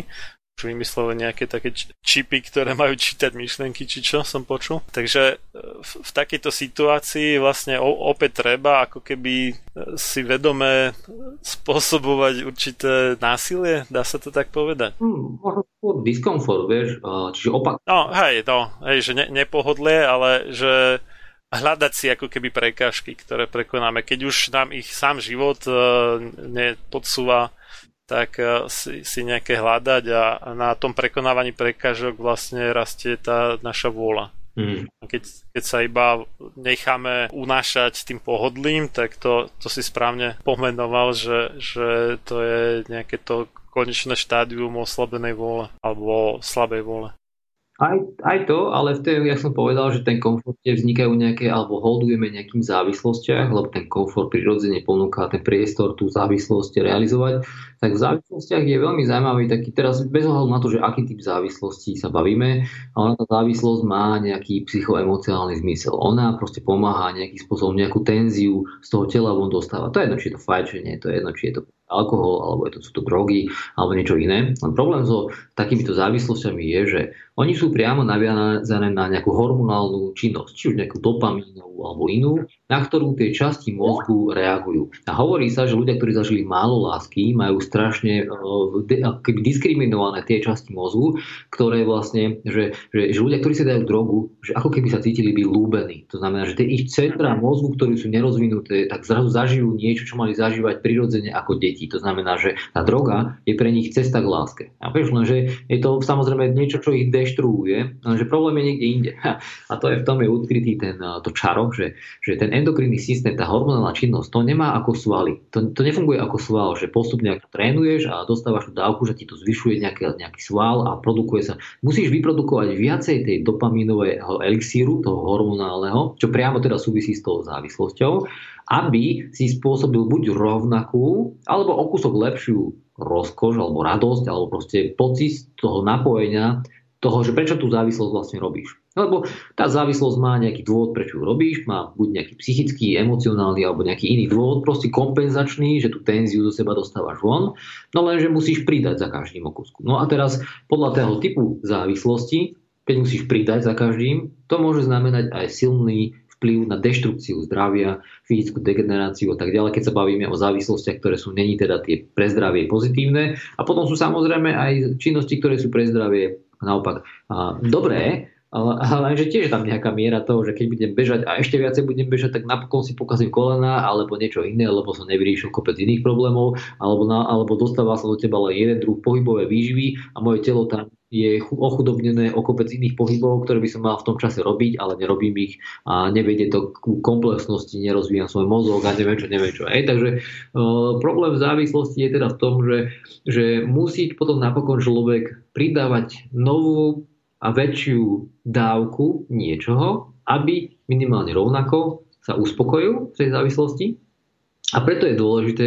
už vymysleli nejaké také čipy, ktoré majú čítať myšlenky, či čo som počul. Takže e, v, v takejto situácii vlastne opäť treba ako keby e, si vedome spôsobovať určité násilie, dá sa to tak povedať? Hmm, diskomfort, vieš, čiže opak. No, hej, no, hej, že ne, nepohodlie, ale že hľadať si ako keby prekážky, ktoré prekonáme. Keď už nám ich sám život uh, nepodsúva tak eh, si, si nejaké hľadať a, a na tom prekonávaní prekážok vlastne rastie tá naša vôľa. Mm. Keď, keď sa iba necháme unášať tým pohodlím, tak to, to si správne pomenoval, že, že to je nejaké to konečné štádium oslabenej vôle alebo slabej vôle. Aj, aj to, ale v tej, ja som povedal, že ten komfort vznikajú nejaké, alebo holdujeme nejakým závislostiach, lebo ten komfort prirodzene ponúka ten priestor tú závislosť realizovať. Tak v závislostiach je veľmi zaujímavý taký, teraz bez ohľadu na to, že aký typ závislostí sa bavíme, ale tá závislosť má nejaký psychoemociálny zmysel. Ona proste pomáha nejakým spôsobom, nejakú tenziu z toho tela von dostáva. To je jedno, či je to fajčenie, to je jedno, či je to alkohol, alebo je to, sú to drogy, alebo niečo iné. Len problém so takýmito závislosťami je, že oni sú priamo naviazané na nejakú hormonálnu činnosť, či už nejakú dopamínovú alebo inú, na ktorú tie časti mozgu reagujú. A hovorí sa, že ľudia, ktorí zažili málo lásky, majú strašne uh, diskriminované tie časti mozgu, ktoré vlastne, že, že, že ľudia, ktorí si dajú drogu, že ako keby sa cítili byť lúbení. To znamená, že tie ich centra mozgu, ktorí sú nerozvinuté, tak zrazu zažijú niečo, čo mali zažívať prirodzene ako deti. To znamená, že tá droga je pre nich cesta k láske. A vieš, že je to samozrejme niečo, čo ich deštruuje, lenže problém je niekde inde. A to je v tom je odkrytý ten, to čaro, že, že ten endokrinný systém, tá hormonálna činnosť, to nemá ako svaly. To, to nefunguje ako sval, že postupne ako trénuješ a dostávaš tú dávku, že ti to zvyšuje nejaký, nejaký sval a produkuje sa. Musíš vyprodukovať viacej tej dopamínového elixíru, toho hormonálneho, čo priamo teda súvisí s tou závislosťou, aby si spôsobil buď rovnakú, alebo o kúsok lepšiu rozkoš, alebo radosť, alebo proste pocit toho napojenia toho, že prečo tú závislosť vlastne robíš. Lebo tá závislosť má nejaký dôvod, prečo ju robíš, má buď nejaký psychický, emocionálny alebo nejaký iný dôvod, proste kompenzačný, že tú tenziu do seba dostávaš von, no lenže musíš pridať za každým okusku. No a teraz podľa toho typu závislosti, keď musíš pridať za každým, to môže znamenať aj silný vplyv na deštrukciu zdravia, fyzickú degeneráciu a tak ďalej, keď sa bavíme o závislostiach, ktoré sú není teda tie pre zdravie pozitívne. A potom sú samozrejme aj činnosti, ktoré sú pre zdravie naopak dobré, ale, ale že tiež tam nejaká miera toho, že keď budem bežať a ešte viacej budem bežať, tak napokon si pokazím kolena alebo niečo iné, lebo som nevyriešil kopec iných problémov, alebo, na, alebo dostáva sa do teba len jeden druh pohybové výživy a moje telo tam je ochudobnené o kopec iných pohybov, ktoré by som mal v tom čase robiť, ale nerobím ich a nevedie to k komplexnosti, nerozvíjam svoj mozog a neviem čo, neviem čo. Ej, takže uh, problém závislosti je teda v tom, že, že musí potom napokon človek pridávať novú a väčšiu dávku niečoho, aby minimálne rovnako sa uspokojil v tej závislosti. A preto je dôležité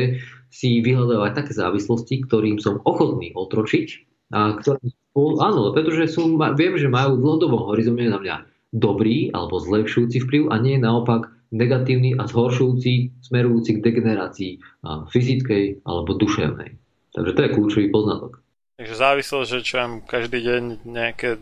si vyhľadávať také závislosti, ktorým som ochotný otročiť a ktoré, áno, pretože sú, viem, že majú dlhodobom horizonte na mňa dobrý alebo zlepšujúci vplyv a nie naopak negatívny a zhoršujúci, smerujúci k degenerácii fyzickej alebo duševnej. Takže to je kľúčový poznatok. Takže závislosť, že čo každý deň nejaké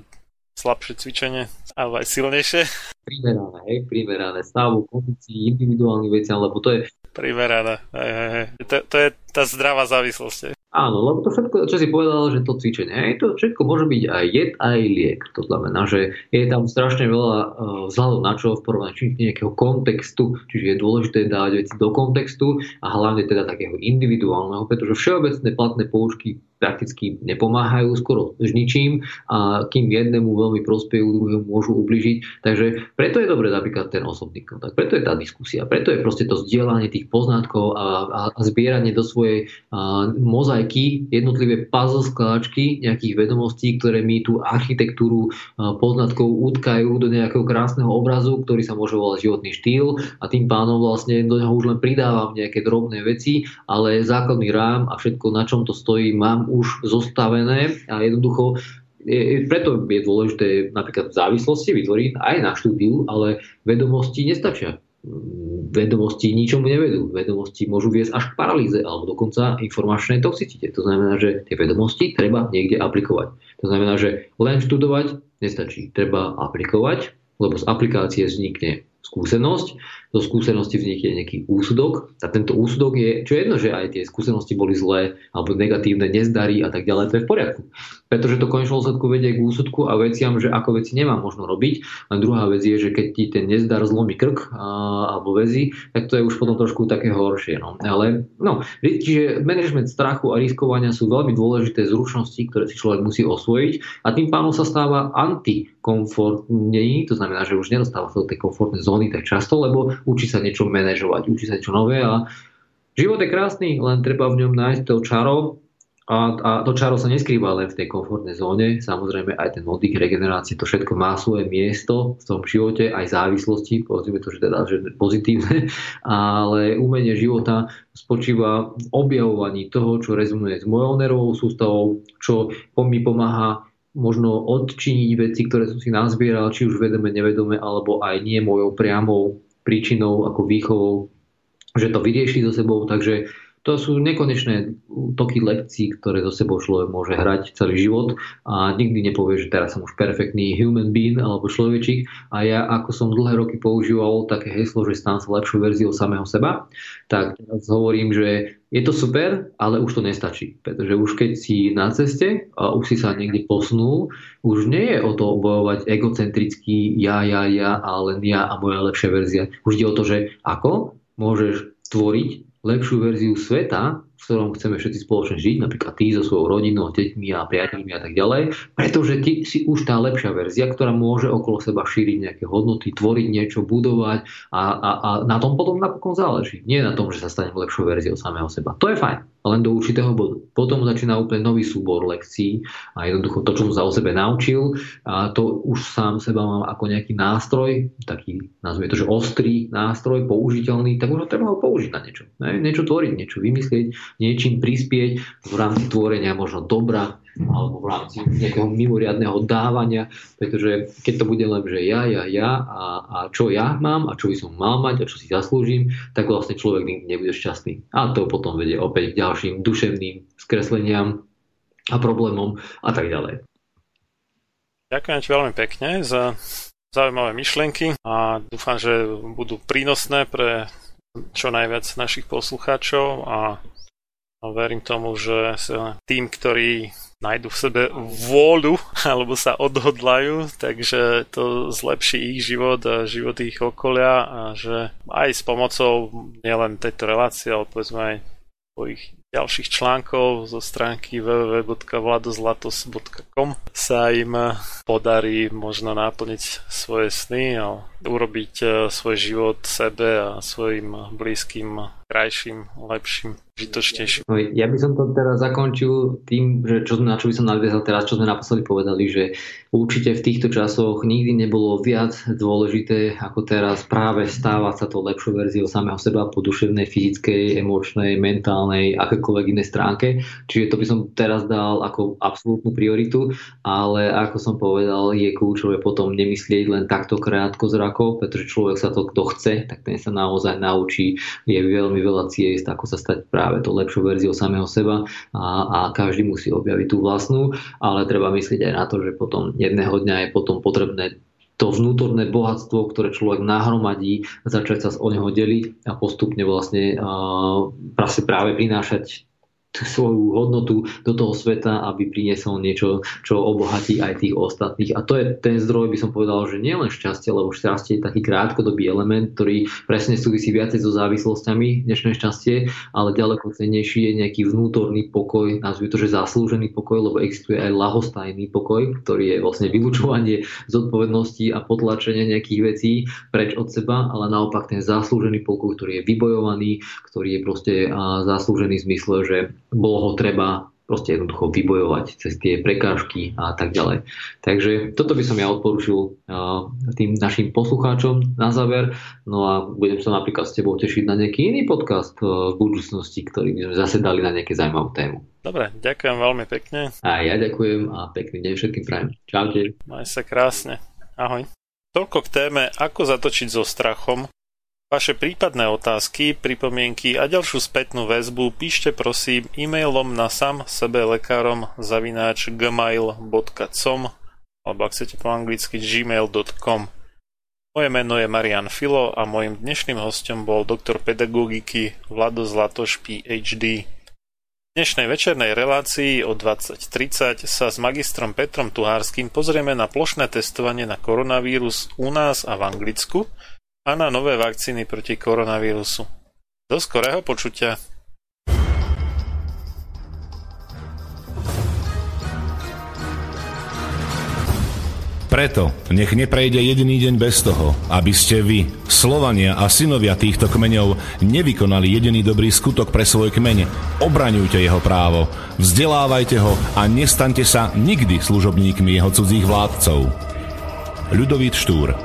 slabšie cvičenie, ale aj silnejšie. Primerané, hej, primerané stavu, kondícii, individuálnych veciam, lebo to je... Primerané, hej, hej, hej. To, to je tá zdravá závislosť. Áno, lebo to všetko, čo si povedal, že to cvičenie, aj to všetko môže byť aj jed, aj liek. To znamená, že je tam strašne veľa uh, vzhľadov na čo v porovnaní nejakého kontextu, čiže je dôležité dávať veci do kontextu a hlavne teda takého individuálneho, pretože všeobecné platné poučky prakticky nepomáhajú skoro s ničím a kým jednému veľmi prospejú, druhému môžu ubližiť. Takže preto je dobré napríklad ten osobný kontakt, preto je tá diskusia, preto je proste to zdieľanie tých poznatkov a, a, a zbieranie do svojej a, mozaiky, jednotlivé puzzle skláčky nejakých vedomostí, ktoré mi tú architektúru poznatkov utkajú do nejakého krásneho obrazu, ktorý sa môže volať životný štýl a tým pánom vlastne do neho už len pridávam nejaké drobné veci, ale základný rám a všetko, na čom to stojí, mám už zostavené a jednoducho je, preto je dôležité napríklad závislosti vytvoriť aj na štúdiu, ale vedomosti nestačia. Vedomosti ničomu nevedú. Vedomosti môžu viesť až k paralýze alebo dokonca informačnej toxicite. To znamená, že tie vedomosti treba niekde aplikovať. To znamená, že len študovať nestačí. Treba aplikovať, lebo z aplikácie vznikne skúsenosť, zo skúsenosti vznikne nejaký úsudok a tento úsudok je, čo jedno, že aj tie skúsenosti boli zlé alebo negatívne, nezdarí a tak ďalej, to je v poriadku. Pretože to konečnom úsudku vedie k úsudku a veciam, že ako veci nemám možno robiť. A druhá vec je, že keď ti ten nezdar zlomí krk a, alebo väzy, tak to je už potom trošku také horšie. No. Ale no, čiže management strachu a riskovania sú veľmi dôležité zručnosti, ktoré si človek musí osvojiť a tým pánom sa stáva antikomfortný, to znamená, že už nedostáva sa do tej komfortnej zóny tak často, lebo učí sa niečo manažovať, učí sa niečo nové a život je krásny, len treba v ňom nájsť to čaro a, a to čaro sa neskrýva len v tej komfortnej zóne, samozrejme aj ten oddych, regenerácie, to všetko má svoje miesto v tom živote, aj závislosti, povedzme to, že teda že pozitívne, ale umenie života spočíva v objavovaní toho, čo rezonuje s mojou nervovou sústavou, čo mi pomáha možno odčiniť veci, ktoré som si nazbieral, či už vedome, nevedome, alebo aj nie mojou priamou príčinou ako výchovou, že to vyrieši so sebou, takže to sú nekonečné toky lekcií, ktoré so sebou človek môže hrať celý život. A nikdy nepovie, že teraz som už perfektný human being alebo človečík a ja ako som dlhé roky používal také heslo, že stám sa lepšou verziou samého seba, tak teraz hovorím, že je to super, ale už to nestačí. Pretože už keď si na ceste a už si sa niekde posunul, už nie je o to bojovať egocentrický ja, ja, ja a len ja a moja lepšia verzia. Už ide o to, že ako môžeš tvoriť lepšiu verziu sveta, ktorom chceme všetci spoločne žiť, napríklad ty so svojou rodinou, deťmi a priateľmi a tak ďalej, pretože ty si už tá lepšia verzia, ktorá môže okolo seba šíriť nejaké hodnoty, tvoriť niečo, budovať a, a, a na tom potom napokon záleží. Nie na tom, že sa stanem lepšou verziou samého seba. To je fajn len do určitého bodu. Potom začína úplne nový súbor lekcií a jednoducho to, čo som sa o sebe naučil, a to už sám seba mám ako nejaký nástroj, taký, nazvime to, že ostrý nástroj, použiteľný, tak už ho treba ho použiť na niečo. Ne? Niečo tvoriť, niečo vymyslieť niečím prispieť v rámci tvorenia možno dobra, alebo v rámci nejakého mimoriadného dávania, pretože keď to bude len, že ja, ja, ja a, a čo ja mám a čo by som mal mať a čo si zaslúžim, tak vlastne človek nikdy nebude šťastný. A to potom vedie opäť k ďalším duševným skresleniam a problémom a tak ďalej. Ďakujem ti veľmi pekne za zaujímavé myšlienky a dúfam, že budú prínosné pre čo najviac našich poslucháčov a verím tomu, že tým, ktorí nájdu v sebe vôľu alebo sa odhodlajú, takže to zlepší ich život a život ich okolia a že aj s pomocou nielen tejto relácie, ale povedzme aj svojich ďalších článkov zo stránky www.vladozlatos.com sa im podarí možno naplniť svoje sny a urobiť e, svoj život sebe a svojim blízkym krajším, lepším užitočnejším. No, ja by som to teraz zakončil tým, že čo, na čo by som nadviazal teraz, čo sme naposledy povedali, že určite v týchto časoch nikdy nebolo viac dôležité ako teraz práve stávať sa to lepšou verziou samého seba po duševnej, fyzickej, emočnej, mentálnej, akékoľvek inej stránke. Čiže to by som teraz dal ako absolútnu prioritu, ale ako som povedal, je kľúčové potom nemyslieť len takto krátko zrakov, pretože človek sa to, kto chce, tak ten sa naozaj naučí. Je veľmi veľa ciest, ako sa stať práve práve to lepšou verziou samého seba a, a každý musí objaviť tú vlastnú, ale treba myslieť aj na to, že potom jedného dňa je potom potrebné to vnútorné bohatstvo, ktoré človek nahromadí, začať sa o neho deliť a postupne vlastne uh, práve prinášať svoju hodnotu do toho sveta, aby priniesol niečo, čo obohatí aj tých ostatných. A to je ten zdroj, by som povedal, že nielen šťastie, lebo šťastie je taký krátkodobý element, ktorý presne súvisí viacej so závislosťami, dnešné šťastie, ale ďaleko cennejší je nejaký vnútorný pokoj, nazvime to, že zaslúžený pokoj, lebo existuje aj lahostajný pokoj, ktorý je vlastne vylúčovanie zodpovednosti a potlačenie nejakých vecí preč od seba, ale naopak ten zaslúžený pokoj, ktorý je vybojovaný, ktorý je proste zaslúžený v zmysle, že bolo ho treba proste jednoducho vybojovať cez tie prekážky a tak ďalej. Takže toto by som ja odporúčil tým našim poslucháčom na záver. No a budem sa napríklad s tebou tešiť na nejaký iný podcast v budúcnosti, ktorý by sme zase dali na nejaké zaujímavú tému. Dobre, ďakujem veľmi pekne. A ja ďakujem a pekný deň všetkým prajem. Čaute. Maj sa krásne. Ahoj. Toľko k téme, ako zatočiť so strachom Vaše prípadné otázky, pripomienky a ďalšiu spätnú väzbu píšte prosím e-mailom na sam sebe lekárom zavináč gmail.com alebo ak chcete po anglicky gmail.com. Moje meno je Marian Filo a môjim dnešným hostom bol doktor pedagogiky Vlado Zlatoš PhD. V dnešnej večernej relácii o 20.30 sa s magistrom Petrom Tuhárským pozrieme na plošné testovanie na koronavírus u nás a v Anglicku – a na nové vakcíny proti koronavírusu. Do skorého počutia. Preto nech neprejde jediný deň bez toho, aby ste vy, Slovania a synovia týchto kmeňov, nevykonali jediný dobrý skutok pre svoj kmeň. Obraňujte jeho právo, vzdelávajte ho a nestaňte sa nikdy služobníkmi jeho cudzích vládcov. Ľudovít Štúr